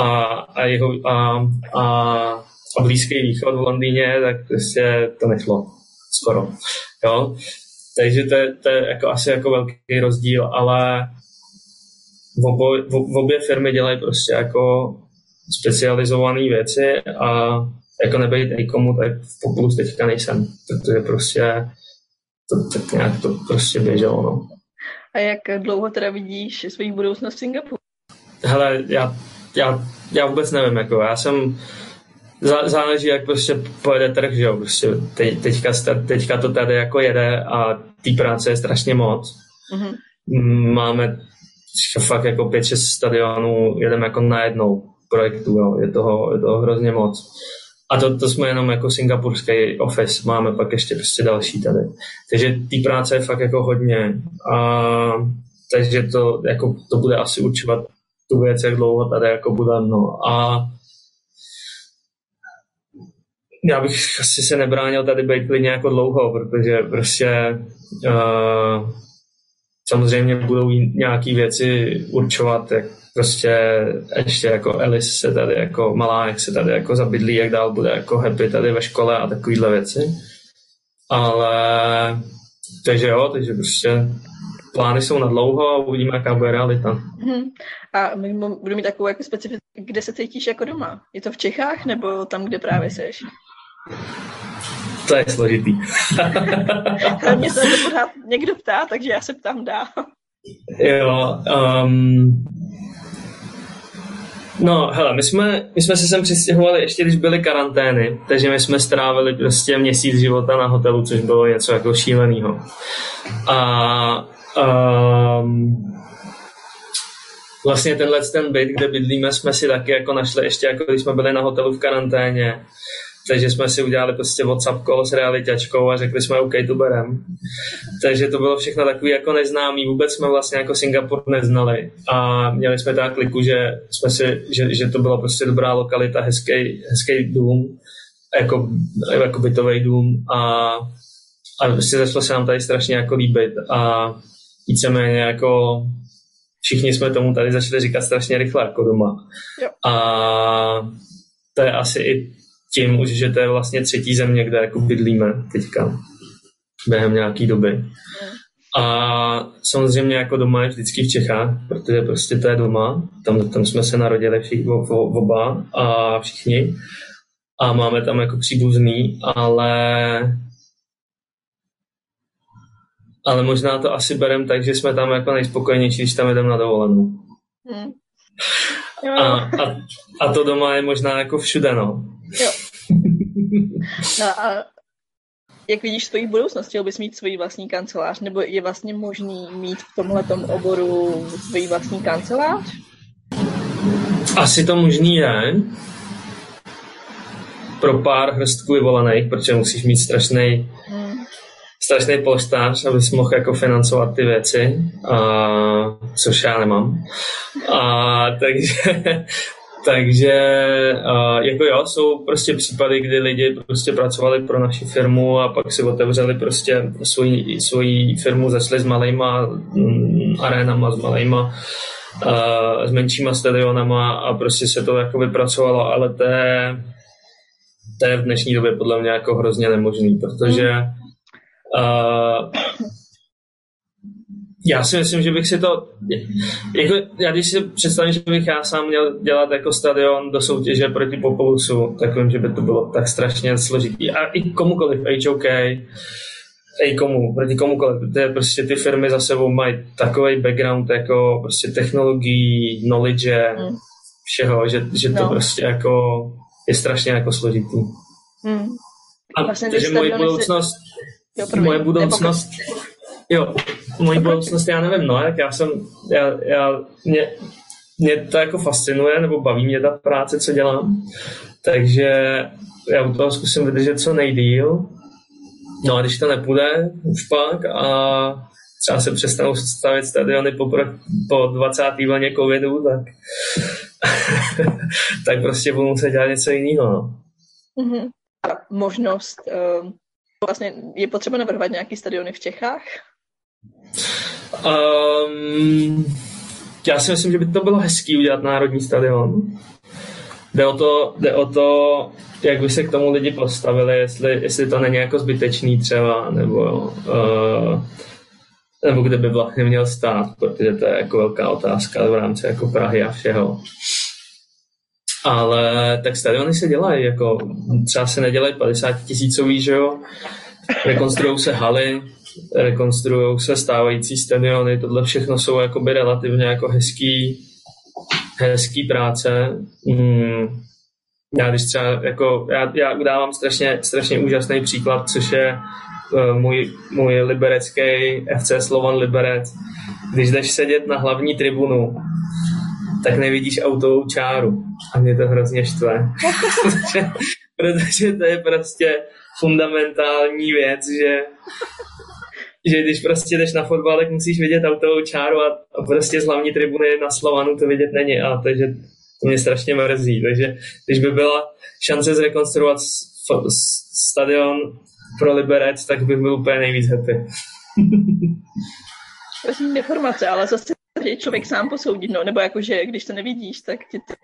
a, a, jeho, a, a, a Blízký východ v Londýně, tak prostě to nešlo skoro. Jo? Takže to je, to je jako asi jako velký rozdíl, ale v, obo, v, obě firmy dělají prostě jako specializované věci a jako nebejt někomu, tak v Populus teďka nejsem, protože prostě to tak nějak to prostě běželo, no. A jak dlouho teda vidíš svoji budoucnost v Singapuru? Hele, já, já, já vůbec nevím, jako já jsem, záleží, jak prostě pojede trh, že jo, prostě teď, teďka, teďka to tady jako jede a té práce je strašně moc. Mm-hmm. Máme fakt jako 5-6 stadionů, jedeme jako na jednou projektu, jo. Je, toho, je toho hrozně moc. A to, to jsme jenom jako singapurský office, máme pak ještě prostě další tady. Takže té práce je fakt jako hodně. A, takže to, jako, to bude asi určovat tu věc, jak dlouho tady jako bude. No. A já bych asi se nebránil tady být klidně jako dlouho, protože prostě uh, samozřejmě budou nějaké věci určovat, jak prostě ještě jako Alice se tady jako malá, jak se tady jako zabydlí, jak dál bude jako happy tady ve škole a takovýhle věci. Ale takže jo, takže prostě plány jsou na dlouho a uvidíme, jaká bude realita. Hmm. A budu mít takovou jako specifiku, kde se cítíš jako doma? Je to v Čechách nebo tam, kde právě seš? To je složitý. Mě se to pořád někdo ptá, takže já se ptám dál. Jo, um, No, hele, my jsme, my jsme se sem přistěhovali ještě, když byly karantény, takže my jsme strávili prostě měsíc života na hotelu, což bylo něco jako šíleného. A um, vlastně tenhle ten byt, kde bydlíme, jsme si taky jako našli ještě, jako když jsme byli na hotelu v karanténě. Takže jsme si udělali prostě WhatsApp call s realitěčkou a řekli jsme OK, tu berem. Takže to bylo všechno takový jako neznámý, vůbec jsme vlastně jako Singapur neznali a měli jsme tak kliku, že, jsme si, že, že to byla prostě dobrá lokalita, hezký, hezký dům, jako, jako bytový dům a, a prostě začalo se nám tady strašně jako líbit a víceméně jako všichni jsme tomu tady začali říkat strašně rychle jako doma. Jo. A to je asi i tím už, že to je vlastně třetí země, kde jako bydlíme teďka během nějaký doby. A samozřejmě jako doma je vždycky v Čechách, protože prostě to je doma, tam, tam jsme se narodili všichni, oba a všichni a máme tam jako příbuzný, ale ale možná to asi berem tak, že jsme tam jako nejspokojenější, když tam jdeme na dovolenou. Hmm. A, a, a to doma je možná jako všude, no. Jo. No a jak vidíš svoji budoucnost? Chtěl bys mít svůj vlastní kancelář? Nebo je vlastně možný mít v tomhle oboru svůj vlastní kancelář? Asi to možný je. Pro pár hrstků vyvolených, protože musíš mít strašný hmm. strašný polštář, abys mohl jako financovat ty věci, a, což já nemám. A, takže takže uh, jako jo, jsou prostě případy, kdy lidi prostě pracovali pro naši firmu a pak si otevřeli prostě svoji, svoji firmu, zašli s malejma mm, arénama, s malejma uh, s menšíma stadionama a prostě se to jako vypracovalo, ale to je, to je v dnešní době podle mě jako hrozně nemožný, protože uh, já si myslím, že bych si to, jako, já když si představím, že bych já sám měl dělat jako stadion do soutěže proti Populusu, tak vím, že by to bylo tak strašně složitý. A i komukoliv, HOK, i komu, proti komukoliv, protože prostě ty firmy za sebou mají takový background jako prostě technologií, knowledge, mm. všeho, že, že to no. prostě jako je strašně jako složitý. Mm. A vlastně takže moje budoucnost, si... jo, moje budoucnost, jo, moje budoucnost, já nevím, no, jak já jsem, já, já, mě, mě to jako fascinuje, nebo baví mě ta práce, co dělám, takže já u toho zkusím vydržet co nejdíl, No a když to nepůjde už pak a třeba se přestanou stavit stadiony po, po 20. vlně covidu, tak, tak prostě budu muset dělat něco jiného. No. Mm-hmm. A možnost, uh, vlastně je potřeba navrhovat nějaký stadiony v Čechách? Um, já si myslím, že by to bylo hezký udělat národní stadion. Jde o to, jde o to jak by se k tomu lidi postavili, jestli, jestli to není jako zbytečný třeba, nebo, uh, nebo kde by vlastně měl stát, protože to je jako velká otázka v rámci jako Prahy a všeho. Ale tak stadiony se dělají, jako třeba se nedělají 50 tisícový, že jo, rekonstruují se haly, rekonstruují se stávající stadiony, tohle všechno jsou jakoby relativně jako hezký, hezký práce. Mm, já když třeba, jako, já, já udávám strašně, strašně úžasný příklad, což je uh, můj, můj liberecký FC Slovan Liberec. Když jdeš sedět na hlavní tribunu, tak nevidíš autovou čáru. A mě to hrozně štve. protože, protože to je prostě fundamentální věc, že že když prostě jdeš na fotbal, tak musíš vidět autovou čáru a, a prostě z hlavní tribuny na Slovanu to vidět není. A takže to mě strašně mrzí. Takže když by byla šance zrekonstruovat stadion pro Liberec, tak bych byl úplně nejvíc happy. Prosím deformace, ale zase je člověk sám posoudit, no, nebo jakože když to nevidíš, tak ti to...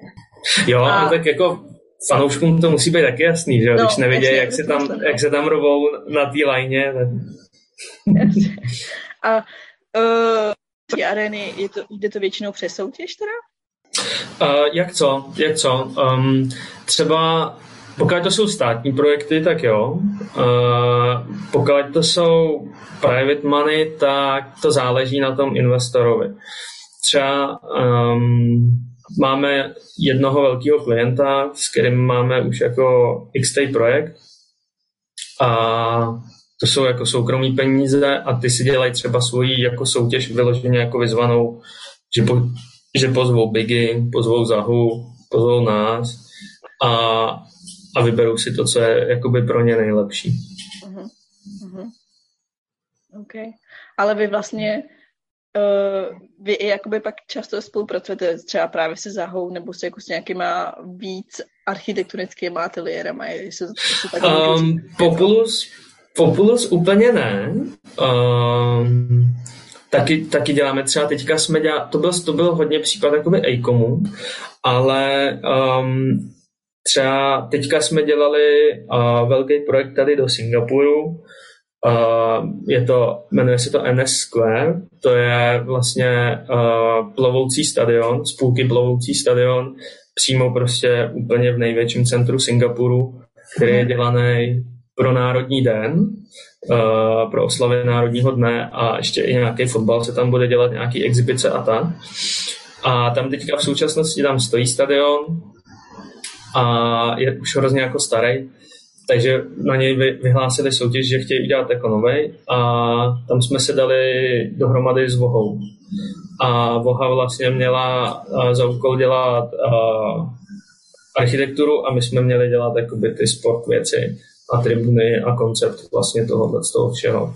Jo, a... no, tak jako fanouškům to musí být taky jasný, že jo? No, když nevidí, jak, se tam, no. jak se tam rovou na té lajně. Tak... A uh, ty arény, je to, jde to většinou přes soutěž teda? Uh, jak co? Jak co? Um, třeba pokud to jsou státní projekty, tak jo. Uh, pokud to jsou private money, tak to záleží na tom investorovi. Třeba um, máme jednoho velkého klienta, s kterým máme už jako x projekt a to jsou jako soukromí peníze a ty si dělají třeba svoji jako soutěž vyloženě jako vyzvanou, že po, že pozvou Biggy, pozvou Zahu, pozvou nás a, a vyberou si to, co je jakoby pro ně nejlepší. Uh-huh. Uh-huh. OK. Ale vy vlastně uh, vy i jakoby pak často spolupracujete třeba právě se Zahou nebo se jako s nějakýma víc architektonickými ateliérama, jestli, jestli tak um, Populus, Populus úplně ne. Um, taky, taky děláme třeba teďka jsme dělali, to byl, to byl hodně případ jakoby Acomu, ale um, třeba teďka jsme dělali uh, velký projekt tady do Singapuru, uh, je to, jmenuje se to NS Square, to je vlastně uh, plovoucí stadion, spůlky plovoucí stadion, přímo prostě úplně v největším centru Singapuru, který je dělaný pro Národní den, uh, pro oslavy Národního dne a ještě i nějaký fotbal se tam bude dělat, nějaký exibice a tak. A tam teďka v současnosti tam stojí stadion a je už hrozně jako starý, takže na něj vyhlásili soutěž, že chtějí udělat jako novej a tam jsme se dali dohromady s Vohou. A Voha vlastně měla za úkol dělat architekturu a my jsme měli dělat jakoby ty sport věci a tribuny a koncept vlastně tohohle z toho všeho.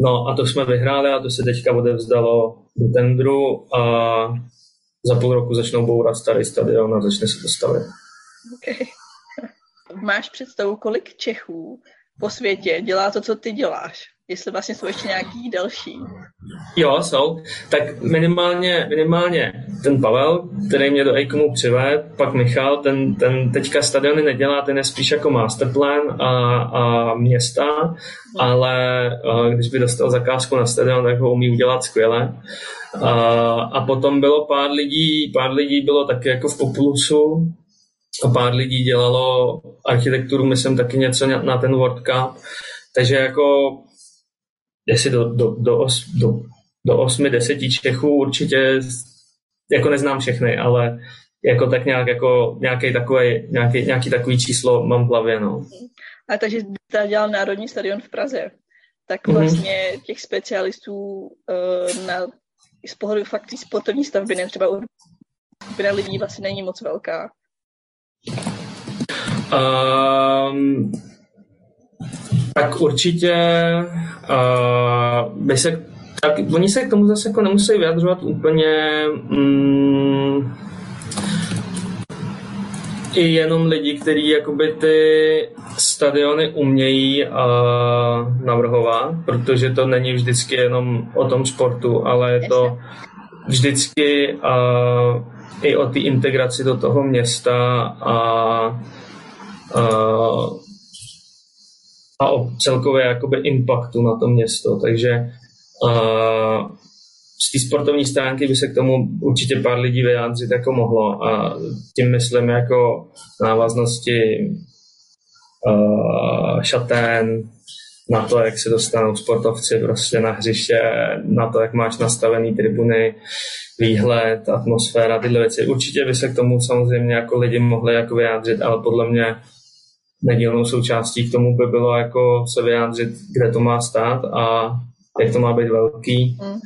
No a to jsme vyhráli a to se teďka odevzdalo do tendru a za půl roku začnou bourat starý stadion a začne se to stavět. Okay. Máš představu, kolik Čechů po světě dělá to, co ty děláš? Jestli vlastně jsou ještě nějaký další. Jo, jsou. Tak minimálně, minimálně ten Pavel, který mě do Eikomu přived, pak Michal, ten, ten teďka stadiony nedělá, ten je spíš jako masterplan a, a města, hmm. ale a, když by dostal zakázku na stadion, tak ho umí udělat skvěle. A, a potom bylo pár lidí, pár lidí bylo taky jako v Populusu, a pár lidí dělalo architekturu, myslím taky něco na ten World Cup. Takže jako jestli do, do, do, os, do, do 8, 10 Čechů určitě, jako neznám všechny, ale jako tak nějak, jako nějaký takový, nějaký, nějaký takový číslo mám v hlavě, no. A takže jsi dělal Národní stadion v Praze, tak mhm. vlastně mm-hmm. těch specialistů uh, na, z pohledu fakt sportovní stavby, ne třeba skupina lidí vlastně není moc velká. Um, tak určitě uh, by se, tak oni se k tomu zase jako nemusí vyjadřovat úplně mm, i jenom lidi, kteří jakoby ty stadiony umějí uh, navrhovat, protože to není vždycky jenom o tom sportu, ale je to vždycky uh, i o té integraci do toho města a uh, a o celkově jakoby impaktu na to město. Takže uh, z té sportovní stránky by se k tomu určitě pár lidí vyjádřit jako mohlo a tím myslím jako návaznosti uh, šatén, na to, jak se dostanou sportovci prostě na hřiště, na to, jak máš nastavený tribuny, výhled, atmosféra, tyhle věci. Určitě by se k tomu samozřejmě jako lidi mohli jako vyjádřit, ale podle mě nedílnou součástí k tomu by bylo jako se vyjádřit, kde to má stát a jak to má být velký. Mm.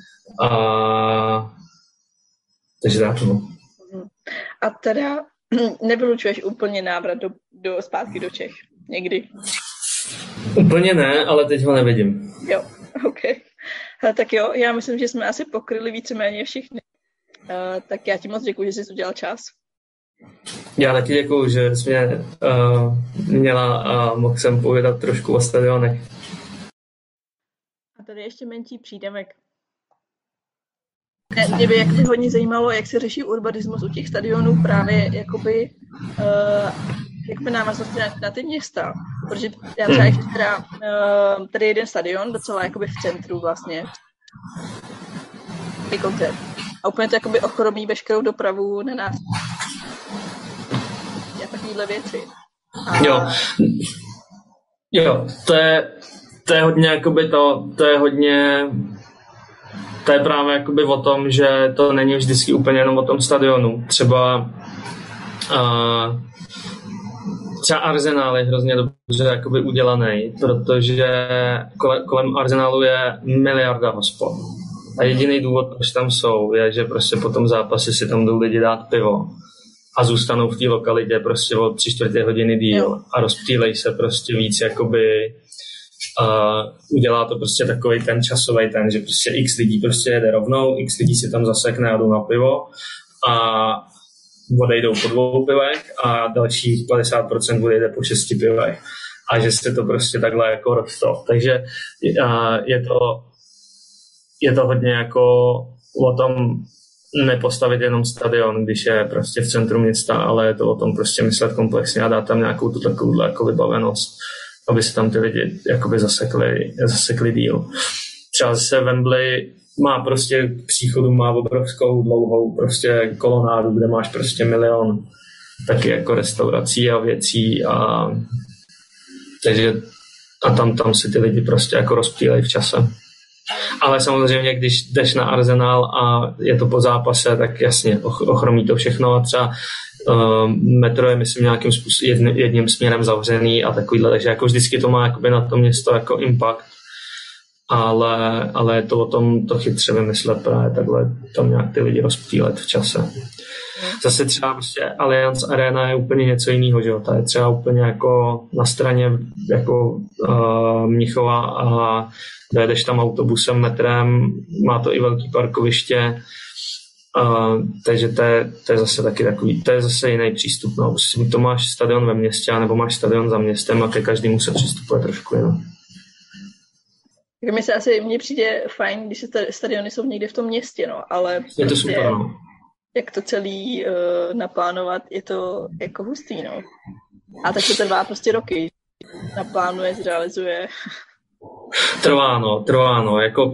A takže tak no. Mm. A teda nevylučuješ úplně návrat do, do zpátky do Čech někdy? Úplně ne, ale teď ho nevidím. Jo, OK. Tak jo, já myslím, že jsme asi pokryli víceméně všichni. Uh, tak já ti moc děkuji, že jsi udělal čas. Já taky děkuji, že jsi mě uh, měla a mohl jsem povědat trošku o stadionech. A tady ještě menší přídavek. Mě by by hodně zajímalo, jak se řeší urbanismus u těch stadionů právě jakoby uh, jakoby návaznosti na, na ty města. Protože já třeba ještě teda, uh, tady jeden stadion, docela jakoby v centru vlastně. koncert. A úplně to jakoby ochromí veškerou dopravu na nás takovéhle věci. A... Jo. Jo, to je, to je hodně jakoby to, to je hodně to je právě jakoby o tom, že to není vždycky úplně jenom o tom stadionu. Třeba uh, třeba Arsenal je hrozně dobře jakoby udělaný, protože kole, kolem Arsenalu je miliarda hospod. A jediný důvod, proč tam jsou, je, že prostě po tom zápase si tam jdou lidi dát pivo a zůstanou v té lokalitě prostě o tři čtvrtě hodiny díl jo. a rozptýlej se prostě víc jakoby a udělá to prostě takový ten časový ten, že prostě x lidí prostě jede rovnou, x lidí si tam zasekne a jdou na pivo a odejdou po dvou pivech a dalších 50% odejde po šesti pivech a že se to prostě takhle jako rostlo. Takže je to, je to hodně jako o tom nepostavit jenom stadion, když je prostě v centru města, ale je to o tom prostě myslet komplexně a dát tam nějakou tu takovou jako vybavenost, aby se tam ty lidi jakoby zasekli, zasekli díl. Třeba se Wembley má prostě k příchodu má obrovskou dlouhou prostě kolonádu, kde máš prostě milion taky jako restaurací a věcí a takže a tam, tam si ty lidi prostě jako rozptýlejí v čase. Ale samozřejmě, když jdeš na Arsenal a je to po zápase, tak jasně, ochromí to všechno. A třeba uh, metro je, myslím, nějakým způsobem jedn, jedním směrem zavřený a takovýhle, takže jako vždycky to má jakoby na to město jako impact, ale, ale je to o tom to chytře vymyslet právě takhle tam nějak ty lidi rozptýlet v čase. Zase třeba prostě Allianz Arena je úplně něco jiného, že jo? Ta je třeba úplně jako na straně jako uh, Mnichova a dojedeš tam autobusem, metrem, má to i velký parkoviště Uh, takže to je, to je zase taky takový, to je zase jiný přístup. No. To máš stadion ve městě, nebo máš stadion za městem a ke každému se přistupuje trošku jinak. Tak mi se asi, mně přijde fajn, když se stadiony jsou někde v tom městě, no, ale je to prostě, super, no. jak to celý uh, naplánovat, je to jako hustý, no. A tak to trvá prostě roky. Naplánuje, zrealizuje. Trvá, no, trvá, no, jako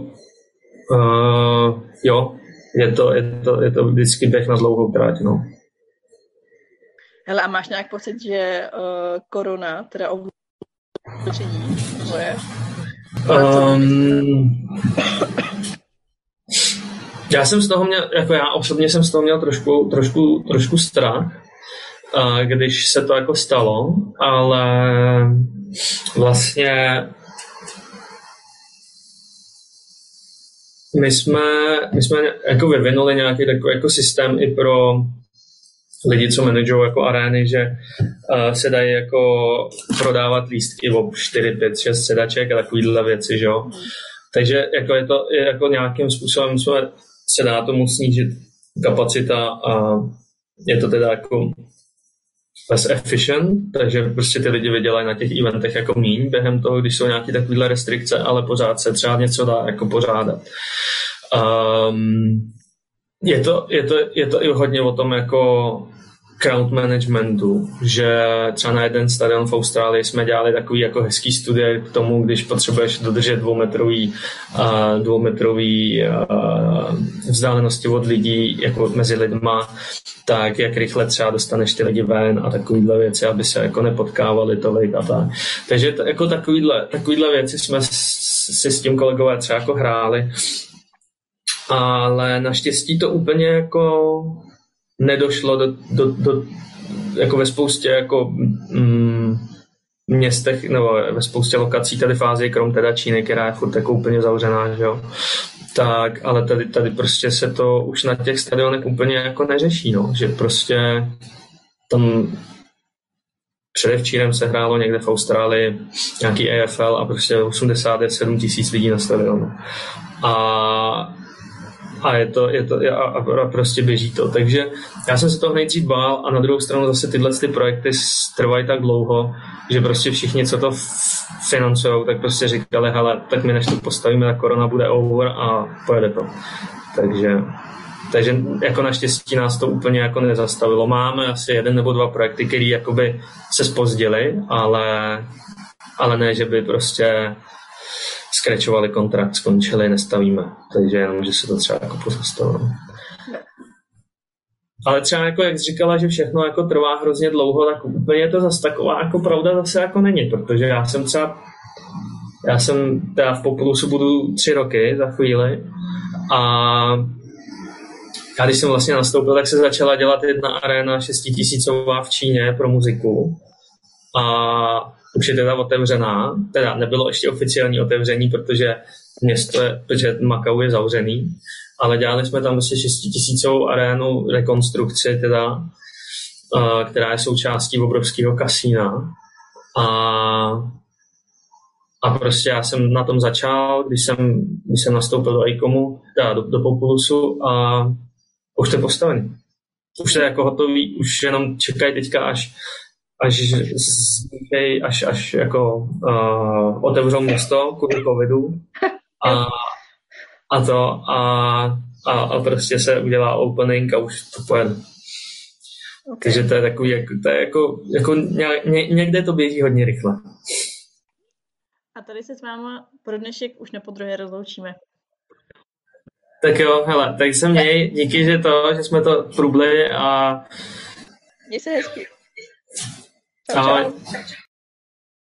uh, jo, je to, je, to, je to vždycky běh na dlouhou tráť, no. Hele, a máš nějak pocit, že uh, korona teda tvoje Um, já jsem z toho měl, jako já osobně jsem z toho měl trošku, trošku, trošku strach, když se to jako stalo, ale vlastně my jsme, my jsme jako vyvinuli nějaký takový jako systém i pro lidi, co manažují jako arény, že uh, se dají jako prodávat lístky o 4, 5, 6 sedaček a takovýhle věci, že jo. Takže jako je to je jako nějakým způsobem jsme, se dá tomu snížit kapacita a je to teda jako less efficient, takže prostě ty lidi vydělají na těch eventech jako míň během toho, když jsou nějaké takovéhle restrikce, ale pořád se třeba něco dá jako pořádat. Um, je to, je, to, je to i hodně o tom jako crowd managementu, že třeba na jeden stadion v Austrálii jsme dělali takový jako hezký studie k tomu, když potřebuješ dodržet dvoumetrový, uh, dvoumetrový uh, vzdálenosti od lidí, jako mezi lidma, tak jak rychle třeba dostaneš ty lidi ven a takovýhle věci, aby se jako nepotkávali tolik a tak. Takže to, jako takovýhle, takovýhle věci jsme si s tím kolegové třeba jako hráli ale naštěstí to úplně jako nedošlo do, do, do jako ve spoustě jako mm, městech nebo ve spoustě lokací tady fázi, krom teda Číny, která je furt jako úplně zavřená, že jo. Tak, ale tady, tady prostě se to už na těch stadionech úplně jako neřeší, no, že prostě tam předevčírem se hrálo někde v Austrálii nějaký AFL a prostě 87 tisíc lidí na stadionu. A a je to, je to a, a prostě běží to. Takže já jsem se toho nejdřív bál a na druhou stranu zase tyhle ty projekty trvají tak dlouho, že prostě všichni, co to financují, tak prostě říkali, hele, tak my než to postavíme, tak korona bude over a pojede to. Takže takže jako naštěstí nás to úplně jako nezastavilo. Máme asi jeden nebo dva projekty, které jakoby se spozdily, ale, ale ne, že by prostě skrečovali kontrakt, skončili, nestavíme. Takže jenom, že se to třeba jako pozastavilo. Ale třeba jako, jak jsi říkala, že všechno jako trvá hrozně dlouho, tak úplně to zase taková jako pravda zase jako není, protože já jsem třeba já jsem teda v Populusu budu tři roky za chvíli a já když jsem vlastně nastoupil, tak se začala dělat jedna arena šestitisícová v Číně pro muziku a už je teda otevřená, teda nebylo ještě oficiální otevření, protože město je, protože Makau je zavřený, ale dělali jsme tam prostě 6 tisícovou arénu rekonstrukci, teda, která je součástí obrovského kasína. A, a prostě já jsem na tom začal, když jsem, když jsem nastoupil do ICOMu, teda do, do Populusu a už to je postavený. Už to je jako hotový, už jenom čekají teďka, až až, až, až jako uh, otevřou město kvůli covidu a, a to a, a, a prostě se udělá opening a už to pojede. Okay. Takže to je takový, jako, to je jako, jako ně, někde to běží hodně rychle. A tady se s váma pro dnešek už nepodruhé rozloučíme. Tak jo, hele, tak se měj, díky, že to, že jsme to průbli a... Měj se hezky. Ahoj.